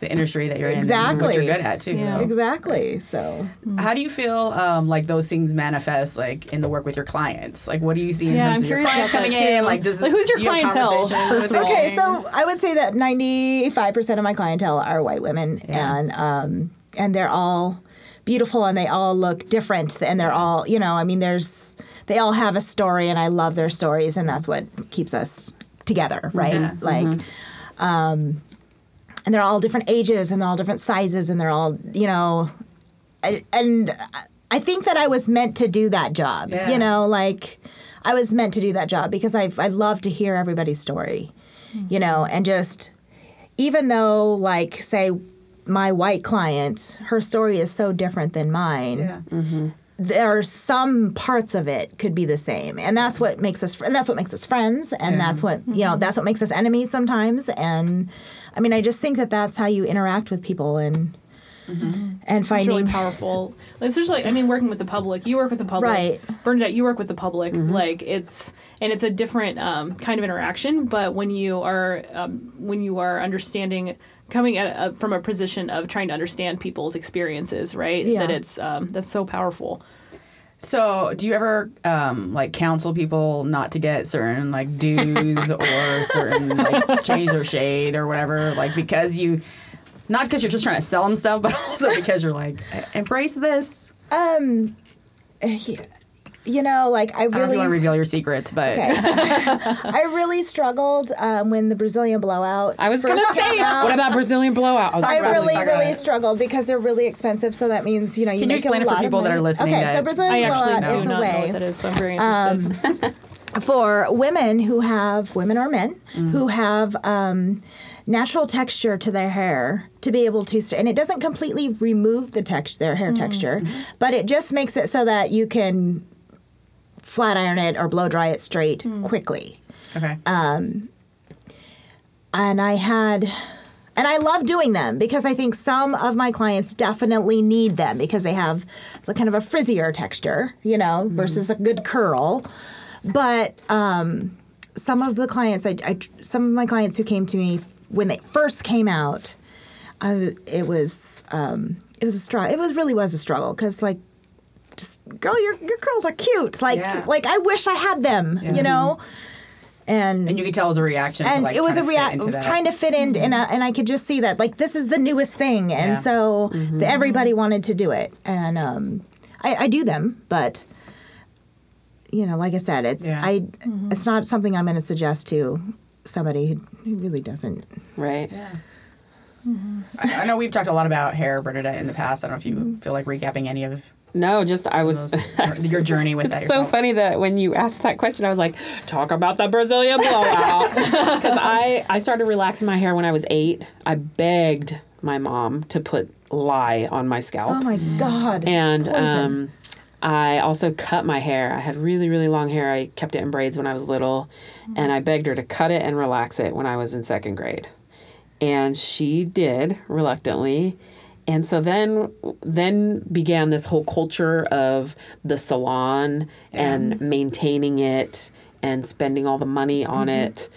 The industry that you're in. Exactly. What you're good at too. Yeah. though. exactly. So How do you feel um, like those things manifest like in the work with your clients? Like, what do you see in Yeah, terms I'm of your curious clients about that coming in? Like, does Like, who's your you clientele, first of with all? okay, so I would say that ninety five percent of my clientele are white women, Yeah. and um, and they're all beautiful and they all look different, and they're all you know. I mean, there's they all have a story, and I love their stories, and that's what keeps us together, right? Yeah. Like. Um, and they're all different ages and they're all different sizes and they're all you know I, and i think that i was meant to do that job Yeah. you know like i was meant to do that job because i i love to hear everybody's story you know and just even though like say my white client her story is so different than mine Yeah. Mm-hmm. there are some parts of it could be the same and that's what makes us and that's what makes us friends and Yeah. that's what you know mm-hmm. that's what makes us enemies sometimes and i mean i just think that that's how you interact with people and and It's finding really powerful. Especially, I mean, working with the public. You work with the public, Right. Bernadette, you work with the public. Like it's and it's a different um, kind of interaction. But when you are um, when you are understanding, coming at a, from a position of trying to understand people's experiences, right? Yeah. That it's um, that's so powerful. So, do you ever um, like counsel people not to get certain like dues or certain like shades or shade or whatever, like because you, not because you're just trying to sell them stuff, but also because you're like embrace this. um you know like i I don't know if you really want to reveal your secrets, but Okay. I really struggled um, when the Brazilian blowout. I was going to say, out. what about Brazilian blowout? was I really, really it. struggled because they're really expensive. So that means you know you Can you make explain a it for people of that are listening Okay, so Brazilian I blowout do is a way that is, so I'm very interested. for women who have women or men Mm. who have um, natural texture to their hair to be able to and it doesn't completely remove the text their Mm. hair texture Mm-hmm. but it just makes it so that you can flat iron it or blow dry it straight Mm. quickly okay, Um, and I had And I love doing them because I think some of my clients definitely need them because they have the kind of a frizzier texture, you know, versus a good curl. But um, some of the clients, I, I, some of my clients who came to me when they first came out, I, it was um, it was a struggle. It was really was a struggle because like, just girl, your your curls are cute. Like Yeah. like I wish I had them. You know. And, And you could tell it was a reaction. and to, like, it was a trying to fit into react that. trying to fit in, and uh, and I could just see that like this is the newest thing, and Yeah. so the, everybody wanted to do it, and um, I, I do them, but you know, like I said, it's Yeah. I it's not something I'm going to suggest to somebody who, who really doesn't. Right. I, I know we've talked a lot about hair, Bernadette, in the past. I don't know if you Mm-hmm. feel like recapping any of No, just I was. your journey with that. It's so funny that when you asked that question, I was like, "Talk about the Brazilian blowout," because I I started relaxing my hair when I was eight. I begged my mom to put lye on my scalp. Oh my God! and um, I also cut my hair. I had really, really long hair. I kept it in braids when I was little, and I begged her to cut it and relax it when I was in second grade, and she did reluctantly. And so then, then began this whole culture of the salon and maintaining it and spending all the money on it.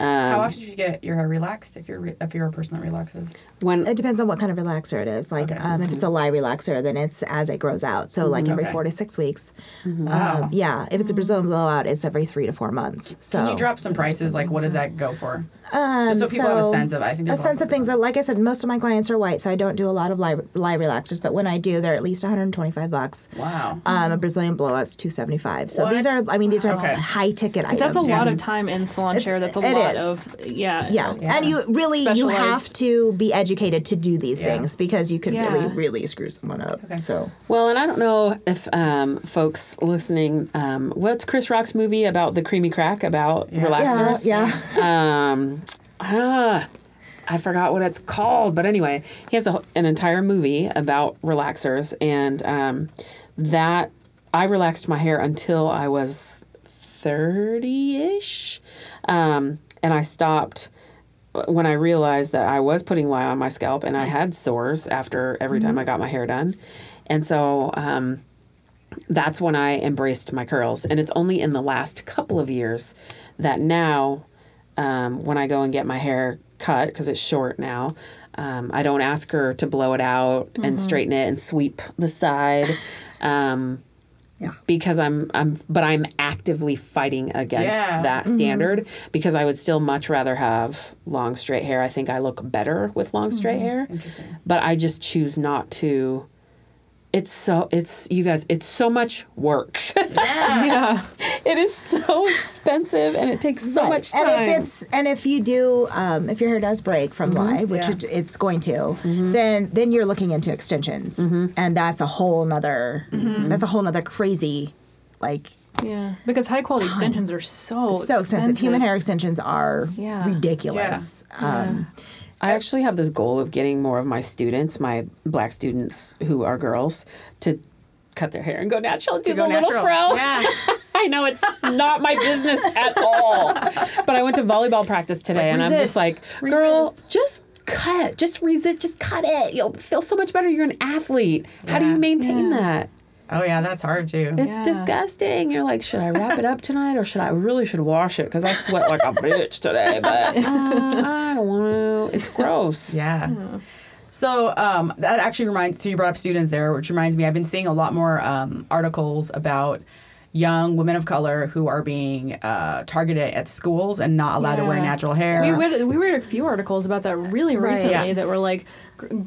Um, How often do you get your hair relaxed if you're re- if you're a person that relaxes? when It depends on what kind of relaxer it is. Like, Okay. um, if it's a lye relaxer, then it's as it grows out. So, like every Okay. four to six weeks. Wow. Um, yeah. If it's a Brazilian blowout, it's every three to four months. So Can you drop some prices? Like, what does that go for? Um, Just so people have a sense of- I think a there's a lot sense of of things. Like I said, most of my clients are white, so I don't do a lot of lye, lye relaxers. But when I do, they're at least 125 bucks. Wow. Um, a Brazilian blowout's 275. So What? these are, I mean, these are Okay. high ticket items. That's a lot Yeah. of time in salon It's- chair. That's a it lot is. of yeah. Yeah. Yeah. and you really you have to be educated to do these Yeah. things because you could Yeah. really really screw someone up. Okay. So Well, and I don't know if um, folks listening, um, what's Chris Rock's movie about the creamy crack about relaxers? yeah, Um, ah, I forgot what it's called, but anyway, he has a, an entire movie about relaxers, and um, that I relaxed my hair until I was thirty-ish, um, and I stopped when I realized that I was putting lye on my scalp and I had sores after every time I got my hair done. And so um, that's when I embraced my curls. And it's only in the last couple of years that now, um, when I go and get my hair cut, because it's short now, um, I don't ask her to blow it out and straighten it and sweep the side. Um, Yeah. because I'm I'm but I'm actively fighting against Yeah. that standard because I would still much rather have long straight hair. I think I look better with long straight hair. Interesting. But I just choose not to it's so it's you guys it's so much work. yeah. it is so expensive and it takes so Right. much time. And if it's and if you do, um, if your hair does break from lye, which Yeah. it, it's going to, then then you're looking into extensions, and that's a whole nother that's a whole nother crazy, like Yeah. Because high quality extensions are so so expensive. Human hair extensions are Yeah. ridiculous. Um, I actually have this goal of getting more of my students, my black students who are girls, to cut their hair and go natural, do the little natural. fro. Yeah. I know it's not my business at all. But I went to volleyball practice today and I'm just like, girl, Resist. just cut. Just resist. Just cut it. You'll feel so much better. You're an athlete. How do you maintain Yeah. that? Oh yeah, that's hard too. It's Yeah. disgusting. You're like, should I wrap it up tonight or should I I really should wash it? Because I sweat like a bitch today, but uh, I don't want to. It's gross. Yeah. So um, that actually reminds. So you brought up students there, which reminds me. I've been seeing a lot more um, articles about young women of color who are being uh, targeted at schools and not allowed to wear natural hair. We read, we read a few articles about that really Right. recently Yeah. that were like,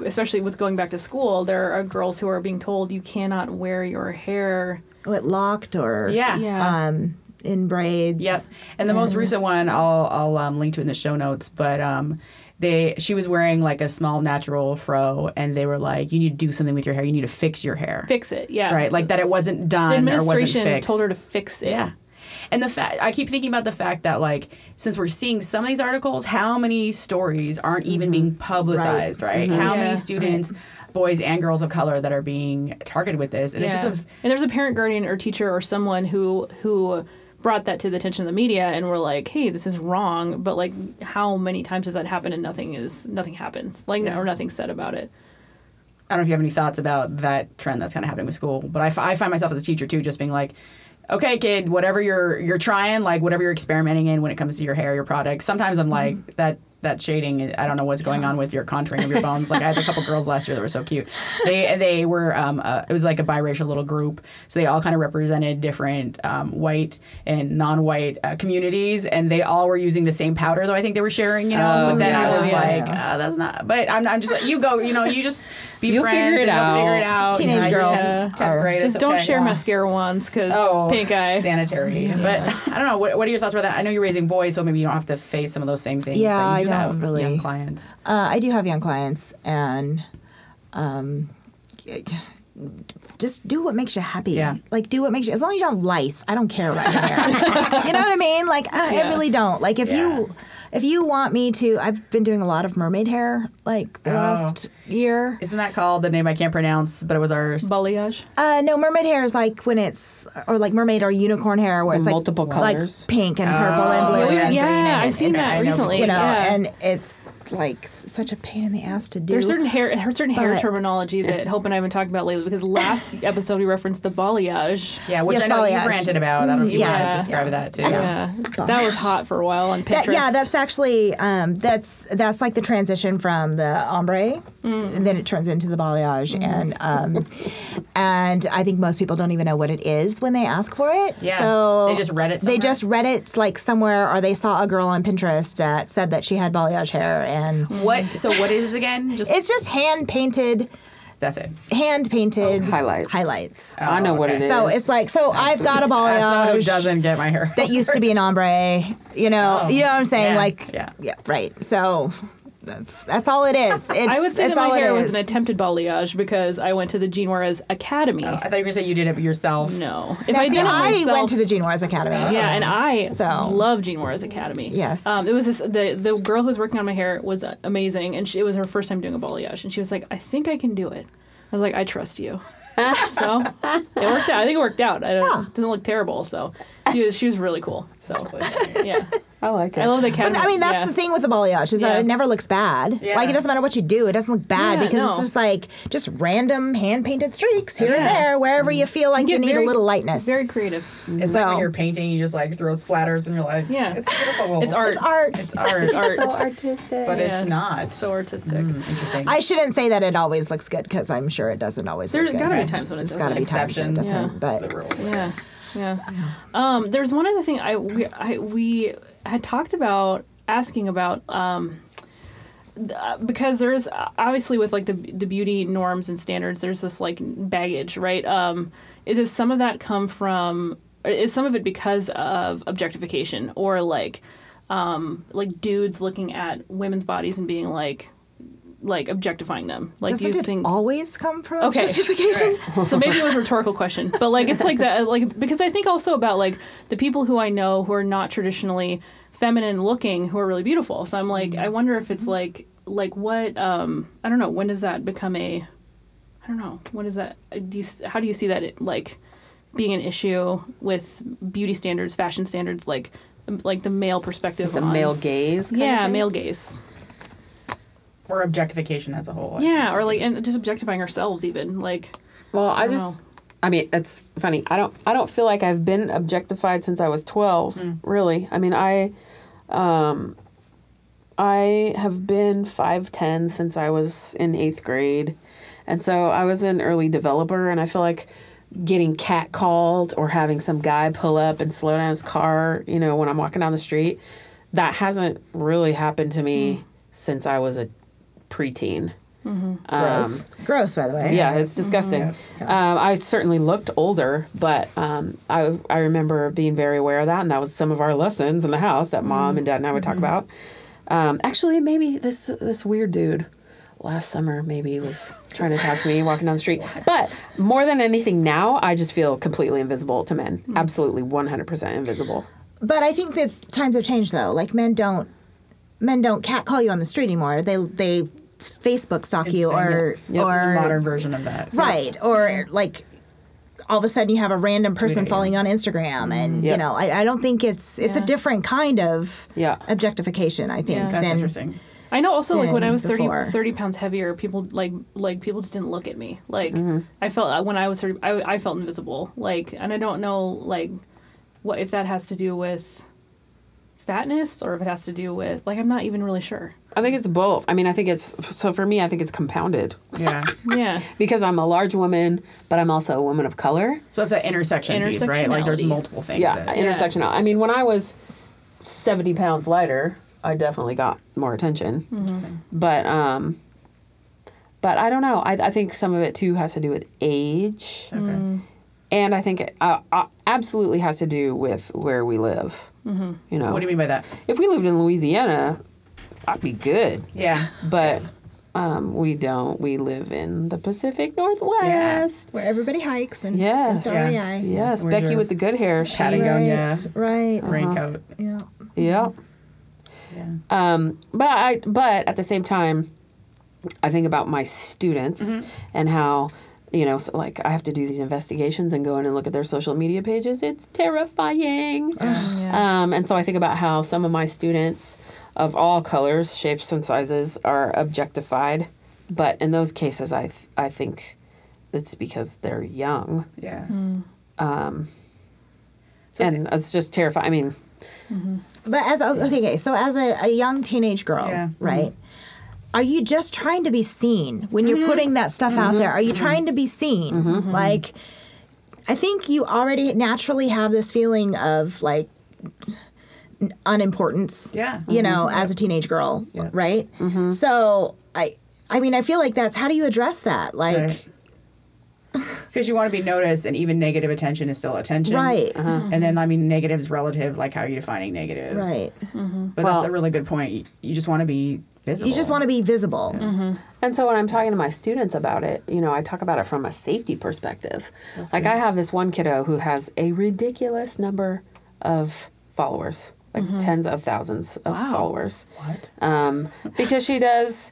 especially with going back to school, there are girls who are being told you cannot wear your hair. Oh, it locked or yeah. Yeah. um, in braids. Yep. And the most recent one, I'll I'll um, link to in the show notes. But um, they she was wearing like a small natural fro, and they were like, "You need to do something with your hair. You need to fix your hair." Fix it. Yeah. Right, like that it wasn't the done or wasn't administration fixed. told her to fix it. Yeah. And the fact I keep thinking about the fact that like since we're seeing some of these articles, how many stories aren't even being publicized, right? How Mm-hmm. Yeah. many students, boys and girls of color that are being targeted with this? And it's just a and there's a parent guardian or teacher or someone who who brought that to the attention of the media and were like, "Hey, this is wrong." But like, how many times has that happened and nothing is nothing happens, like or nothing's said about it? I don't know if you have any thoughts about that trend that's kind of happening with school, but I, f- I find myself as a teacher too, just being like, okay, kid, whatever you're you're trying, like whatever you're experimenting in when it comes to your hair, your products. Sometimes I'm like Mm-hmm. that that shading. I don't know what's going on with your contouring of your bones. Like I had a couple girls last year that were so cute. They they were um uh, it was like a biracial little group, so they all kind of represented different um, white and non-white uh, communities, and they all were using the same powder. Though I think they were sharing, you know. Oh, but then I was yeah, like, yeah. uh, that's not. But I'm, I'm just like, you go, you know, you just be You'll friends. figure it and you'll Figure out. it out. Teenage You girls tenth- tenth grade, Just don't okay. share Yeah. mascara wands because Oh, pink eye. sanitary. But I don't know. What, what are your thoughts about that? I know you're raising boys, so maybe you don't have to face some of those same things. Yeah, but you I do don't have really. young clients. Uh, I do have young clients, and um, just do what makes you happy. Yeah. Like do what makes you. As long as you don't lice, I don't care about your hair. you know what I mean? Like I, I really don't. Like if Yeah. you if you want me to, I've been doing a lot of mermaid hair like the Oh. last year. Isn't that called the name I can't pronounce? But it was our. Balayage. Uh, no, mermaid hair is like when it's or like mermaid or unicorn hair where it's like multiple like colors. pink and purple and blue Oh, and yeah, green and I've it's- seen it's, that recently. You know, yeah. and it's like such a pain in the ass to do. There's certain hair, there's certain hair terminology that Hope and I have been talking about lately because last episode we referenced the balayage. Yeah, which Yes, I know you ranted about. I don't know if you Yeah. want to describe that too. Yeah, that was hot for a while on Pinterest. That, yeah, that's actually um, that's that's like the transition from the ombre, Mm. and then it turns into the balayage, and um, and I think most people don't even know what it is when they ask for it. Yeah, so they just read it They just read it like somewhere, or they saw a girl on Pinterest that said that she had balayage hair, and What? So what is it again? Just it's just hand painted, that's it. hand painted oh, Highlights. highlights. Oh, I know what it is. So it's like so I've got a As someone who balayage doesn't get my hair. that used to be an ombre. You know, Oh, you know what I'm saying? yeah, like, yeah. right. So that's that's all it is. It's, I would say it's that my it hair was an attempted balayage because I went to the Gene Juarez Academy. I thought you were gonna say you did it yourself. no, if Now, I see, did it I myself, went to the Gene Juarez Academy. Yeah, and I So- love Gene Juarez Academy. Yes. Um, it was this the the girl who was working on my hair was amazing, and she, it was her first time doing a balayage, and she was like, "I think I can do it." I was like, "I trust you." so it worked out. I think it worked out. I don't, Yeah. it didn't look terrible. So she was she was really cool. So yeah, I like it. I love the academy. But I mean, that's yeah. the thing with the balayage is that it never looks bad. Yeah. Like it doesn't matter what you do, it doesn't look bad Yeah, because no. it's just like just random hand painted streaks here and there wherever you feel like you, get need very- a little lightness. Very creative. It's like So- when you're painting, you just like throw splatters, and you're like, Yeah. it's beautiful. It's art. it's art. It's art. art. So artistic. but Yeah. it's not. It's so artistic. Mm, interesting. I shouldn't say that it always looks good because I'm sure it doesn't always There's look good. gotta be times when it There's gotta be times when it Exceptions. doesn't. Yeah. But. Yeah, yeah. Um, there's one other thing I we, I we had talked about asking about um, uh, because there's obviously with like the the beauty norms and standards, there's this like baggage, right? Um, some of that come from? Is some of it because of objectification or like um, like dudes looking at women's bodies and being like like objectifying them? Like doesn't do you it think always come from Okay. objectification? so maybe it was a rhetorical question, but like it's like that, like because I think also about like the people who I know who are not traditionally feminine looking who are really beautiful. So I'm like, I wonder if it's like like what um I don't know when does that become a I don't know what is that do you how do you see that it, like being an issue with beauty standards, fashion standards, like like the male perspective, the on- male gaze. kind yeah, thing? male gaze, or objectification as a whole. yeah, or like and just objectifying ourselves even like Well, I, don't just, know. I mean, it's funny. I don't, I don't feel like I've been objectified since I was twelve. Really, I mean, I, um, I have been five ten since I was in eighth grade, and so I was an early developer, and I feel like getting catcalled or having some guy pull up and slow down his car, you know, when I'm walking down the street, that hasn't really happened to me since I was a preteen. Gross. Gross, by the way. Yeah, it's disgusting. Um, I certainly looked older, but um, I I remember being very aware of that, and that was some of our lessons in the house that mom and dad and I would talk about. Um, actually, maybe this this weird dude last summer maybe was trying to talk to me walking down the street. But more than anything, now I just feel completely invisible to men. Absolutely, one hundred percent invisible. But I think that times have changed though. Like men don't men don't cat call you on the street anymore. They they Facebook stalk you or yeah. This is a or modern version of that. right or like all of a sudden you have a random person it, yeah. following you on Instagram, and Yeah. you know, I, I don't think it's it's Yeah. a different kind of Yeah. objectification. I think Yeah. That's than interesting. I know also like when I was 30, 30 pounds heavier, people like like people just didn't look at me. Like Mm-hmm. I felt uh, when I was 30, I, I felt invisible. Like and I don't know like what if that has to do with fatness or if it has to do with like I'm not even really sure. I think it's both. I mean, I think it's so for me. I think it's compounded Yeah. Yeah. because I'm a large woman, but I'm also a woman of color. So it's that intersection piece, right? Like there's multiple things. Yeah, that- intersectional. I mean, when I was 70 pounds lighter, I definitely got more attention. But um, but I don't know. I, I think some of it too has to do with age, Okay. and I think it uh, uh, absolutely has to do with where we live. Mm-hmm. You know, What do you mean by that? if we lived in Louisiana, I'd be good. Yeah. But um, we don't. We live in the Pacific Northwest. where everybody hikes and Yes. goes Yeah. REI. Yes, Where's Becky with the good hair. She, padding gown? Right, yeah. right. Raincoat. Yeah. yeah. Yeah. Um, but I, but at the same time, I think about my students Mm-hmm. and how, you know, so like I have to do these investigations and go in and look at their social media pages. It's terrifying. Yeah. Um, and so I think about how some of my students of all colors, shapes, and sizes are objectified. But in those cases, I, th- I think it's because they're young. Yeah. Um, So and it's just terrifying. I mean, But as a, okay, okay, so as a, a young teenage girl, Yeah. right? Are you just trying to be seen when you're mm-hmm. putting that stuff out there? Are you mm-hmm. trying to be seen? Mm-hmm. Like, I think you already naturally have this feeling of like unimportance. Yeah. You know, as a teenage girl, Yeah. right? So I, I mean, I feel like that's how do you address that? Like, Right. Because you want to be noticed, and even negative attention is still attention. right, uh-huh. And then, I mean, negative is relative. Like, how are you defining negative? right. But Well- that's a really good point. You, you just want to be visible. You just want to be visible. Mm-hmm. And so when I'm talking to my students about it, you know, I talk about it from a safety perspective. like I have this one kiddo who has a ridiculous number of followers, like mm-hmm. tens of thousands of Wow. followers. What? Um, because she does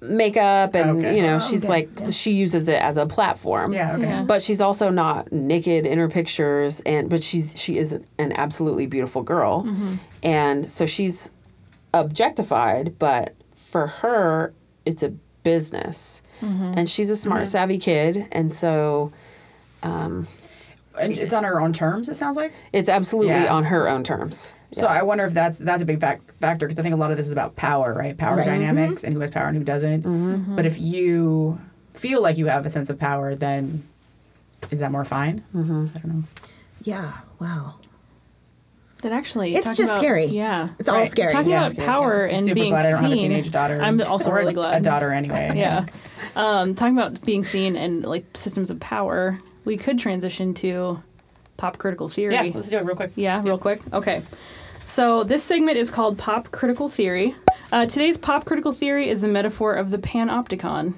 makeup and Okay. you know, Oh, she's okay. like she uses it as a platform. Yeah. Okay. Yeah. But she's also not naked in her pictures and but she's she is an absolutely beautiful girl. Mm-hmm. And so she's objectified, but for her it's a business. Mm-hmm. And she's a smart mm-hmm. savvy kid and so um, And it's on her own terms. It sounds like. it's absolutely Yeah. on her own terms. So I wonder if that's that's a big fac- factor because I think a lot of this is about power, right? Power Right. dynamics mm-hmm. and who has power and who doesn't. But if you feel like you have a sense of power, then is that more fine? Mm-hmm. I don't know. Yeah. Wow. That actually It's talking just about- scary. Yeah. It's all scary. Talking Yeah. about power I'm and super being glad I don't seen. have a teenage daughter. I'm also or really a, glad. a daughter anyway. Yeah. Um, talking about being seen and like systems of power, we could transition to pop critical theory. Yeah. Let's do it real quick. Yeah, real quick. Okay. So this segment is called Pop Critical Theory. Uh, today's pop critical theory is the metaphor of the panopticon.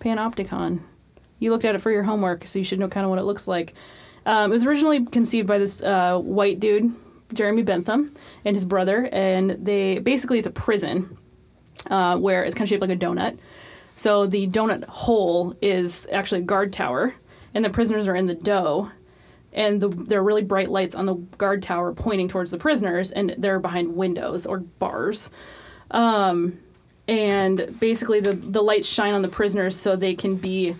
Panopticon. You looked at it for your homework, so you should know kind of what it looks like. Um, it was originally conceived by this uh, white dude, Jeremy Bentham, and his brother, and they basically it's a prison uh, where it's kind of shaped like a donut. So the donut hole is actually a guard tower, and the prisoners are in the dough, and the, there are really bright lights on the guard tower pointing towards the prisoners, and they're behind windows or bars. Um, and basically, the the lights shine on the prisoners so they can be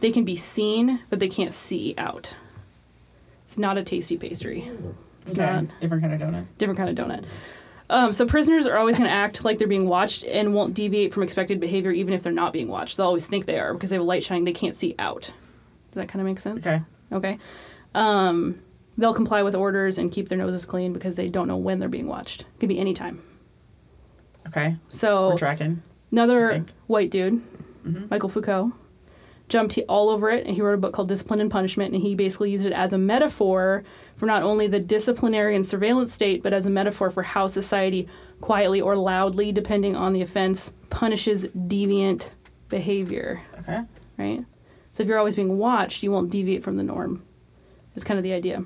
they can be seen, but they can't see out. It's not a tasty pastry. It's Okay. not Different kind of donut. different kind of donut. Um, so prisoners are always going to act like they're being watched and won't deviate from expected behavior even if they're not being watched. They'll always think they are because they have a light shining. They can't see out. Does that kind of make sense? Okay. Okay. Um, they'll comply with orders and keep their noses clean because they don't know when they're being watched. It could be any time. Okay. So We're tracking. another white dude, Michael Foucault, jumped all over it, and he wrote a book called Discipline and Punishment, and he basically used it as a metaphor for not only the disciplinary and surveillance state, but as a metaphor for how society quietly or loudly, depending on the offense, punishes deviant behavior. Okay. Right. So if you're always being watched, you won't deviate from the norm. Is kind of the idea.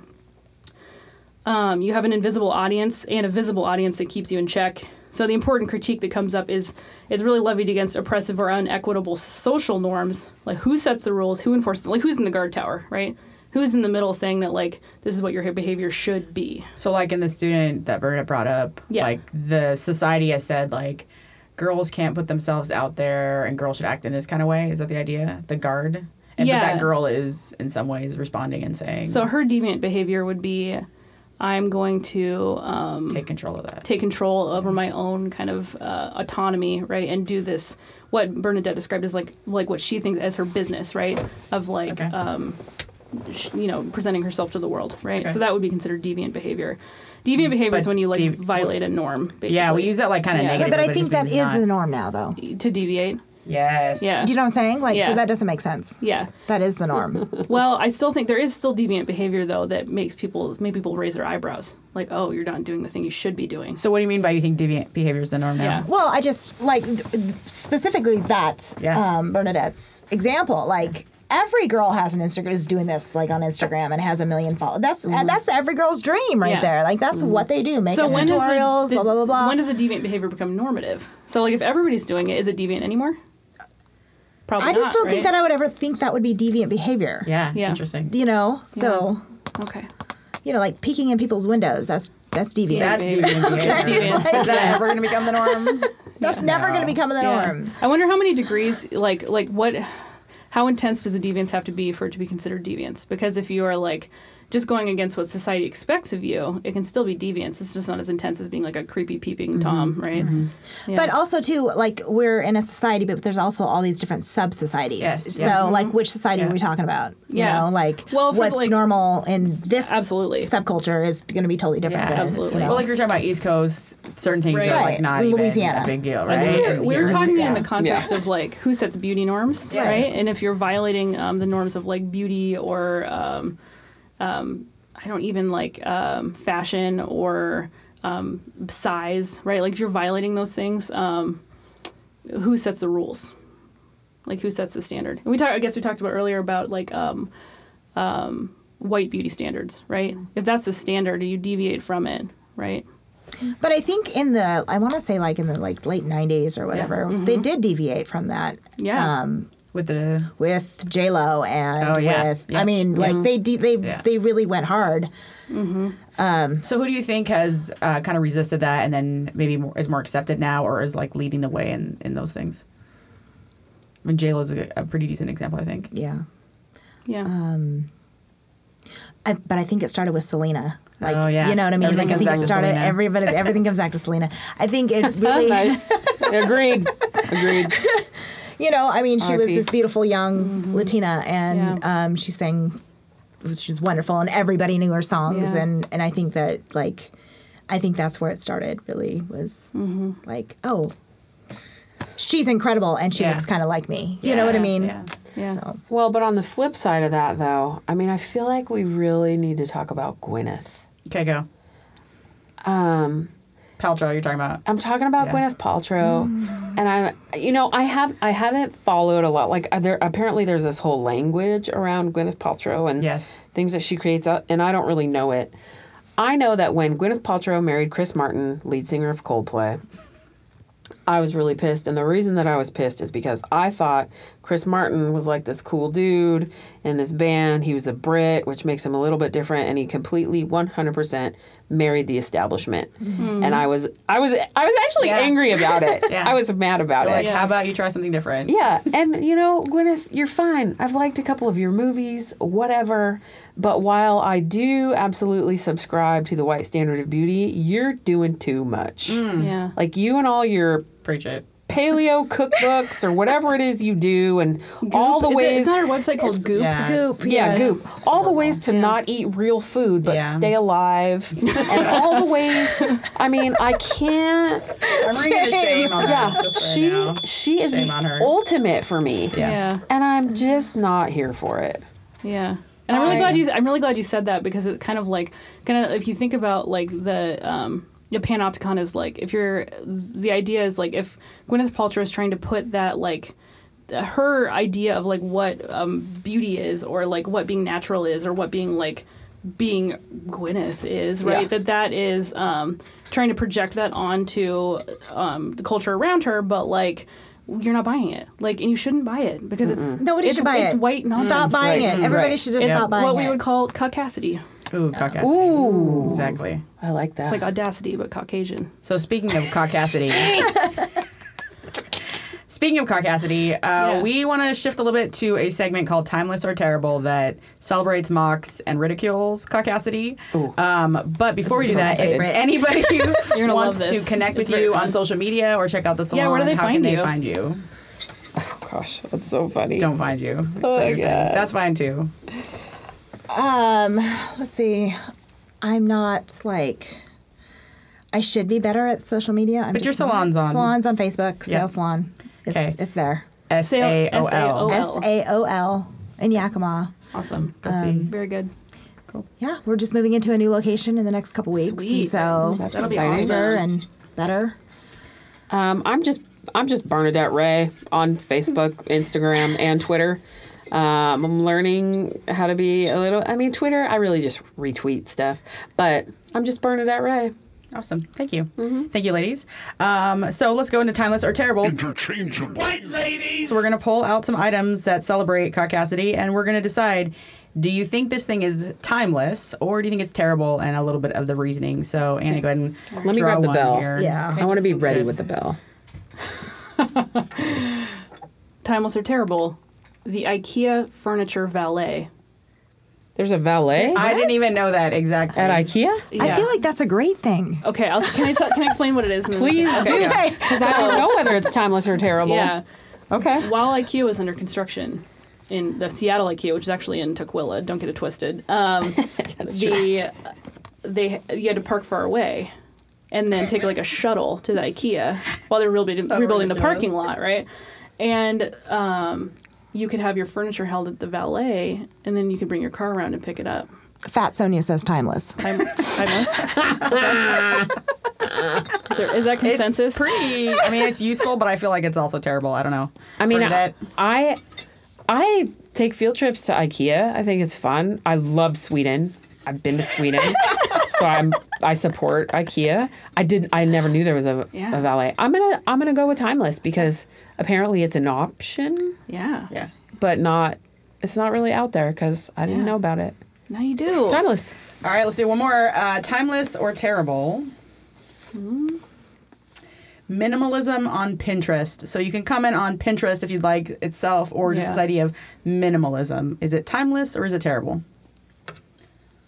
Um, you have an invisible audience and a visible audience that keeps you in check. So the important critique that comes up is is really levied against oppressive or unequitable social norms, like who sets the rules, who enforces, like who's in the guard tower, right? Who's in the middle saying that like this is what your behavior should be. So, like in the student that Bernadette brought up, Yeah. like the society has said, like girls can't put themselves out there and girls should act in this kind of way. Is that the idea? The guard? And but Yeah. that girl is in some ways responding and saying, So her deviant behavior would be, I'm going to um, take control of that. take control over my own kind of uh, autonomy, right, and do this what Bernadette described as like like what she thinks as her business, right, of like Okay. um, you know presenting herself to the world, right. Okay. So that would be considered deviant behavior. Deviant behavior is when you like dev- violate a norm. Basically. yeah, we use that like kind of Yeah. negative. but I it think just that means is not- the norm now, though. to deviate. Yes. Yeah. Do you know what I'm saying? Like, Yeah. so that doesn't make sense. Yeah. That is the norm. Well, I still think there is still deviant behavior though that makes people make people raise their eyebrows. Like, oh, you're not doing the thing you should be doing. So, what do you mean by you think deviant behavior is the norm now? Yeah. well, I just like specifically that Yeah. um, Bernadette's example. Like, every girl has an Instagram is doing this like on Instagram and has a million followers. That's uh, that's every girl's dream right Yeah. there. Like, that's what they do. Make So when tutorials, the, blah blah blah blah. When does the deviant behavior become normative? So like if everybody's doing it, is it deviant anymore? Probably. I just not, don't think that I would ever think that would be deviant behavior. Yeah. Yeah. Interesting. You know, so Okay. you know, like peeking in people's windows. That's that's deviant. That's Maybe. deviant behavior. Deviant. Is that ever going to become the norm? That's never No. going to become the Yeah. norm. I wonder how many degrees like like what how intense does a deviance have to be for it to be considered deviance? Because if you are like just going against what society expects of you, it can still be deviance. It's just not as intense as being like a creepy peeping tom, right? Yeah. But also too, like we're in a society, but there's also all these different sub societies. Yes, So yeah. like, which society Yeah. are we talking about? You Yeah. know, like Well, for, what's like- normal in this Absolutely. subculture is going to be totally different. Yeah, than, absolutely. You know. Well, like you're talking about East Coast, certain things Right. are like Right. not even Louisiana. a big deal, right? think we were, And we were here- talking yeah. in the context of like who sets beauty norms, Yeah. right? And if you're violating um, the norms of like beauty or um, um, I don't even like um, fashion or um, size, right? Like if you're violating those things, um, who sets the rules? Like who sets the standard? And we talked. I guess we talked about earlier about like um, um, white beauty standards, right? If that's the standard, you deviate from it, right? but I think in the, I want to say like in the like late '90s or whatever, they did deviate from that. Mm-hmm. Yeah. Um, with the with J Lo and Oh, yeah. with, Yeah. I mean, like mm-hmm. they de- they Yeah. they really went hard. Mm-hmm. Um, so who do you think has uh, kind of resisted that and then maybe more, is more accepted now or is like leading the way in, in those things? I mean, J-Lo's a, a pretty decent example, I think. Yeah. Yeah. Um, I, but I think it started with Selena. Oh, like, Oh, yeah. you know what I mean? Everything like, I think it started. Everybody, everything comes back to Selena. I think it really, nice. Agreed. Agreed. you know, I mean, she was RIP. this beautiful young Latina, and Mm-hmm. Yeah. um, she sang, she was wonderful, and everybody knew her songs, Yeah. and and I think that like, I think that's where it started. Really was Mm-hmm. like, oh, she's incredible, and she Yeah. looks kind of like me. You know what I mean? yeah. Yeah. So, Well, but on the flip side of that, though, I mean, I feel like we really need to talk about Gwyneth. Okay, go. Um, Paltrow, you're talking about. I'm talking about Yeah. Gwyneth Paltrow, and I'm you know, I have I haven't followed a lot. Like there, apparently, there's this whole language around Gwyneth Paltrow and Yes. things that she creates, uh, and I don't really know it. I know that when Gwyneth Paltrow married Chris Martin, lead singer of Coldplay, I was really pissed. And the reason that I was pissed is because I thought Chris Martin was like this cool dude in this band. He was a Brit, which makes him a little bit different, and he completely 100% married the establishment. Mm-hmm. And I was I was I was actually Yeah. angry about it. Yeah. I was mad about You're it. like, Yeah. how about you try something different? Yeah, and you know, Gwyneth, you're fine. I've liked a couple of your movies, whatever. But while I do absolutely subscribe to the white standard of beauty, you're doing too much. Mm. Yeah. Like you and all your Preach it. Paleo cookbooks or whatever it is you do, and all the Is it- ways. Isn't there a website called Goop? Yeah. Goop, yeah, goop. All the ways to not eat real food but Yeah. stay alive, and all the ways. I mean, I can't. I'm bringing a shame on Yeah, that. right she now. she is Shame the ultimate for me. Yeah. Yeah. and I'm just not here for it. Yeah. And I'm really I- glad you. I'm really glad you said that because it's kind of like, kind of if you think about like the um, the panopticon is like if you're the idea is like if Gwyneth Paltrow is trying to put that like her idea of like what um, beauty is or like what being natural is or what being like being Gwyneth is right Yeah. that that is um, trying to project that onto um, the culture around her but like you're not buying it. Like, and you shouldn't buy it because it's Nobody it's, should buy it's it. white nonsense. Stop buying Right. it. Everybody Right. should just It's stop buying what it. What we would call caucasity. Ooh, caucasity. Ooh, Exactly. I like that. It's like audacity, but Caucasian. So speaking of caucasity, speaking of caucasity, uh, Yeah. we want to shift a little bit to a segment called "Timeless or Terrible" that celebrates, mocks, and ridicules caucasity. Um, but before we do is that, if anybody who gonna wants to connect with very you fun. on social media or check out the salon, Yeah, where do they how can find they you? find you? gosh, that's so funny. Don't find you. That's Oh what you're. God. That's fine too. Um, let's see. I'm not like. I should be better at social media. I'm But your just not. salon's on- Salon's on Facebook. Yeah. Saol Salon. It's Okay. it's there. S A O L. S A O L in Yakima. Awesome. Go see. Very good. Cool. Yeah, we're just moving into a new location in the next couple weeks, and Sweet. so That's That'll be exciting. bigger awesome. and better. Um, I'm just I'm just Bernadette Ray on Facebook, Instagram, and Twitter. Um, I'm learning how to be a little. I mean, Twitter. I really just retweet stuff, but I'm just Bernadette Ray. Awesome. Thank you. Thank you, ladies. Um, so let's go into timeless or terrible. Interchangeable. White ladies. So we're going to pull out some items that celebrate caucasity, and we're going to decide: do you think this thing is timeless, or do you think it's terrible? And a little bit of the reasoning. So Annie, go ahead and Let me draw grab the bell. Here. Yeah. I want to be ready Chris. with the bell. Timeless or terrible? The IKEA furniture valet. There's a valet I didn't even know that exactly. at IKEA. I Yeah. feel like that's a great thing. Okay, I'll, can I t- can I explain what it is? and then- Please Okay. do, Okay. because I don't know whether it's timeless or terrible. Yeah. Okay. While IKEA was under construction in the Seattle IKEA, which is actually in Tukwila, don't get it twisted. Um, the they you had to park far away, and then take like a shuttle to the IKEA while they're rebuilding, So rebuilding the ridiculous. parking lot, right? And um, you could have your furniture held at the valet, and then you could bring your car around and pick it up. Fat Sonia says timeless. Time, timeless. is, there, is that It's consensus? pretty. I mean, it's useful, but I feel like it's also terrible. I don't know. I mean, Bernadette? I I take field trips to IKEA. I think it's fun. I love Sweden. I've been to Sweden, so I'm I support IKEA. I didn't. I never knew there was a, Yeah. a valet. I'm gonna I'm gonna go with timeless because apparently it's an option, yeah. yeah. but not. It's not really out there because I didn't Yeah. know about it. Now you do. Timeless. All right, let's do one more. Uh, timeless or terrible? Minimalism on Pinterest. So you can comment on Pinterest if you'd like itself, or just Yeah. this idea of minimalism. Is it timeless or is it terrible?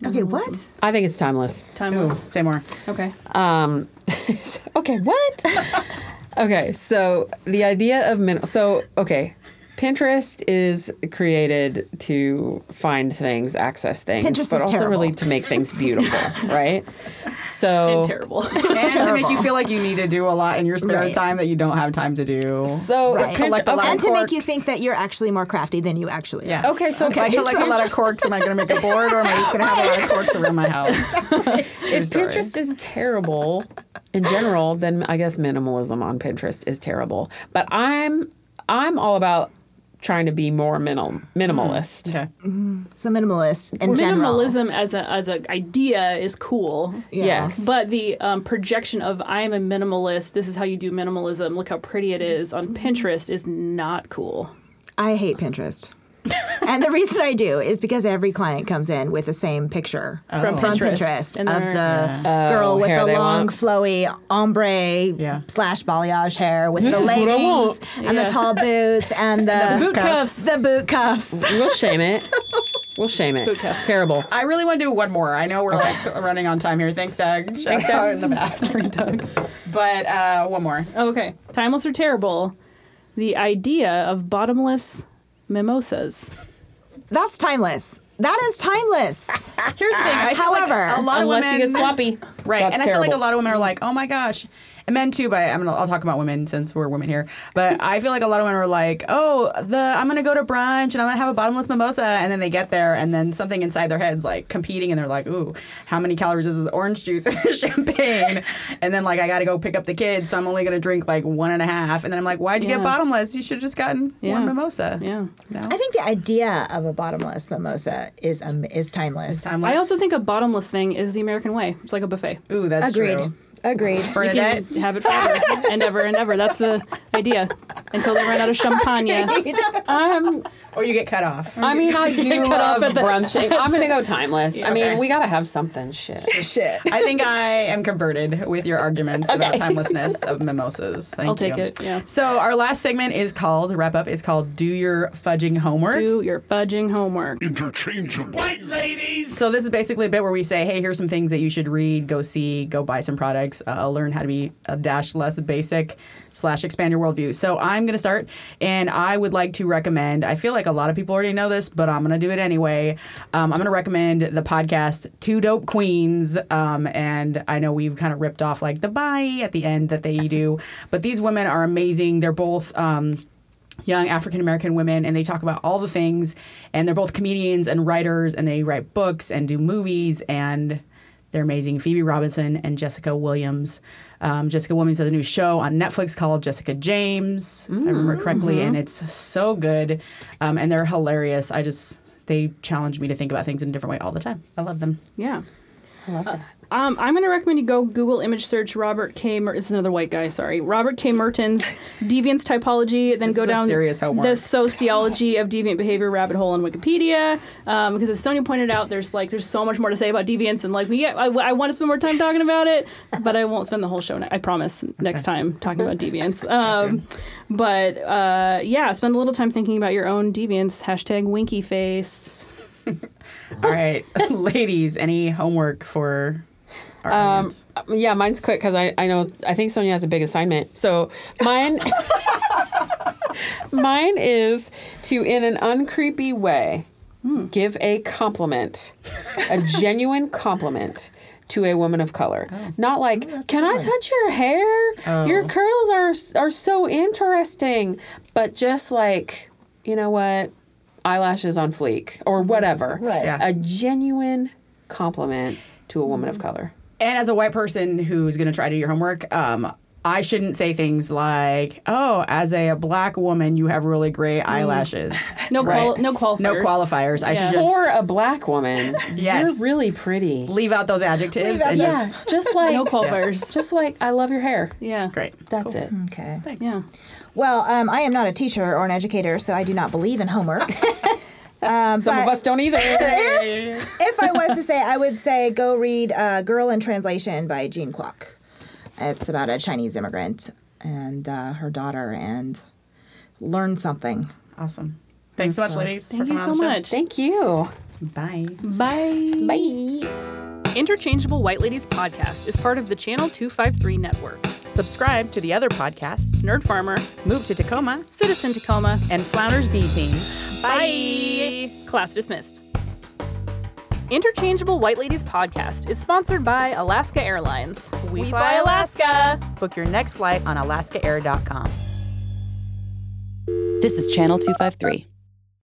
Okay, what? I think it's timeless. Ooh, Timeless. say more. Okay. Um, okay, what? okay, so the idea of min. So okay, Pinterest is created to find things, access things, Pinterest but is also terrible. really to make things beautiful, right? So And terrible. And to make you feel like you need to do a lot in your spare Right. time that you don't have time to do. so Right. Pin- Collect a lot okay, And to make you think that you're actually more crafty than you actually are. Yeah. okay, so If I collect a lot of corks, am I going to make a board, or am I just going to have a lot of corks around my house? if story. Pinterest is terrible in general, then I guess minimalism on Pinterest is terrible. But I'm I'm all about trying to be more minimal minimalist. Mm, okay. Mm-hmm. So minimalist in general. Minimalism as a as an idea is cool. Yeah. Yes. But the um, projection of I am a minimalist, this is how you do minimalism, look how pretty it is on mm-hmm. Pinterest is not cool. I hate Pinterest. And the reason I do is because every client comes in with the same picture From from Pinterest. Pinterest, of they're- the Oh, girl with the long, want. flowy ombre Yeah. slash balayage hair with This the is what leggings and Yeah. the tall boots and the, Boot cuffs. the boot cuffs. We'll shame it. We'll shame it. Boot cuffs. Terrible. I really want to do one more. I know we're like running on time here. Thanks, Doug. Shout out in the back. but uh, one more. Okay. Timeless or terrible? The idea of bottomless mimosas. That's timeless. That is timeless. Here's the thing. I feel like However, a lot of Unless of you get sloppy. Right, That's and I terrible. feel like a lot of women are like, "Oh my gosh," and men too. But I'm gonna I'll talk about women since we're women here. But I feel like a lot of women are like, "Oh, the I'm gonna go to brunch and I'm gonna have a bottomless mimosa," and then they get there and then something inside their heads like competing, and they're like, "Ooh, how many calories is this orange juice and champagne?" And then like I gotta go pick up the kids, so I'm only gonna drink like one and a half, and then I'm like, "Why'd you Yeah. get bottomless? You should have just gotten Yeah. one mimosa." Yeah. No, I think the idea of a bottomless mimosa is um, is timeless. timeless. I also think a bottomless thing is the American way. It's like a buffet. Ooh, that's Agreed. true. Agreed. You Bernadette. can have it forever and ever and ever. That's the idea until they run out of champagne. Um, Or you get cut off. I mean, I do cut love at the- brunching. I'm gonna go timeless. I mean, we gotta have something. Shit. Shit. I think I am converted with your arguments about timelessness of mimosas. Thank I'll take you. it, yeah. So our last segment is called wrap up. is called do your fudging homework. Do your fudging homework. Interchangeable. White ladies. So this is basically a bit where we say, hey, here's some things that you should read, go see, go buy some products, uh, learn how to be a dash less basic slash expand your worldview. So I'm going to start, and I would like to recommend. I feel like a lot of people already know this, but I'm going to do it anyway. Um, I'm going to recommend the podcast Two Dope Queens, um, and I know we've kind of ripped off like the bye at the end that they do, but these women are amazing. They're both. Um, young African American women, and they talk about all the things. And they're both comedians and writers, and they write books and do movies, and they're amazing. Phoebe Robinson and Jessica Williams. Um, Jessica Williams has a new show on Netflix called Jessica James, if I remember correctly, and it's so good. Um, and they're hilarious. I just they challenge me to think about things in a different way all the time. I love them. Yeah. I love that. Um, I'm going to recommend you go Google image search Robert K. Mer- it's another white guy, sorry. Robert K. Merton's Deviance Typology, then This go down the sociology of deviant behavior rabbit hole on Wikipedia. Um, because as Sonia pointed out, there's like there's so much more to say about deviance, and like we get, I, I want to spend more time talking about it, but I won't spend the whole show. ne- I promise next time talking about deviance. Um, but uh, yeah, spend a little time thinking about your own deviance. Hashtag winky face. All right, ladies, any homework for Um, yeah, mine's quick because I, I know I think Sonia has a big assignment. So mine mine is to in an uncreepy way give a compliment, a genuine compliment to a woman of color. Not like, "Can I touch your hair? Your curls are are so interesting." But just like, you know what? Eyelashes on fleek or whatever. Right. Yeah. A genuine compliment to a woman of color. And as a white person who's going to try to do your homework, um, I shouldn't say things like, "Oh, as a black woman, you have really great eyelashes." No, qual- Right. no qualifiers. No qualifiers. I Yeah. should just For a black woman, Yes. you're really pretty. leave out those adjectives out- and yeah. just Just like No qualifiers. just like I love your hair. Yeah. great. That's it. Okay. Yeah. Well, um, I am not a teacher or an educator, so I do not believe in homework. Some of us don't either. if I was to say, I would say go read uh, Girl in Translation by Jean Kwok. It's about a Chinese immigrant and uh, her daughter and learn something. Awesome. Thanks so much, ladies. Thank for you so on the show. much. Thank you. Bye. Bye. Bye. Interchangeable White Ladies podcast is part of the Channel 253 network. Subscribe to the other podcasts. Nerd Farmer, Move to Tacoma Citizen Tacoma, and Flounders B Team. Bye. Class dismissed. Interchangeable White Ladies podcast is sponsored by Alaska Airlines. We fly Alaska. Book your next flight on alaskaair.com. This is Channel 253.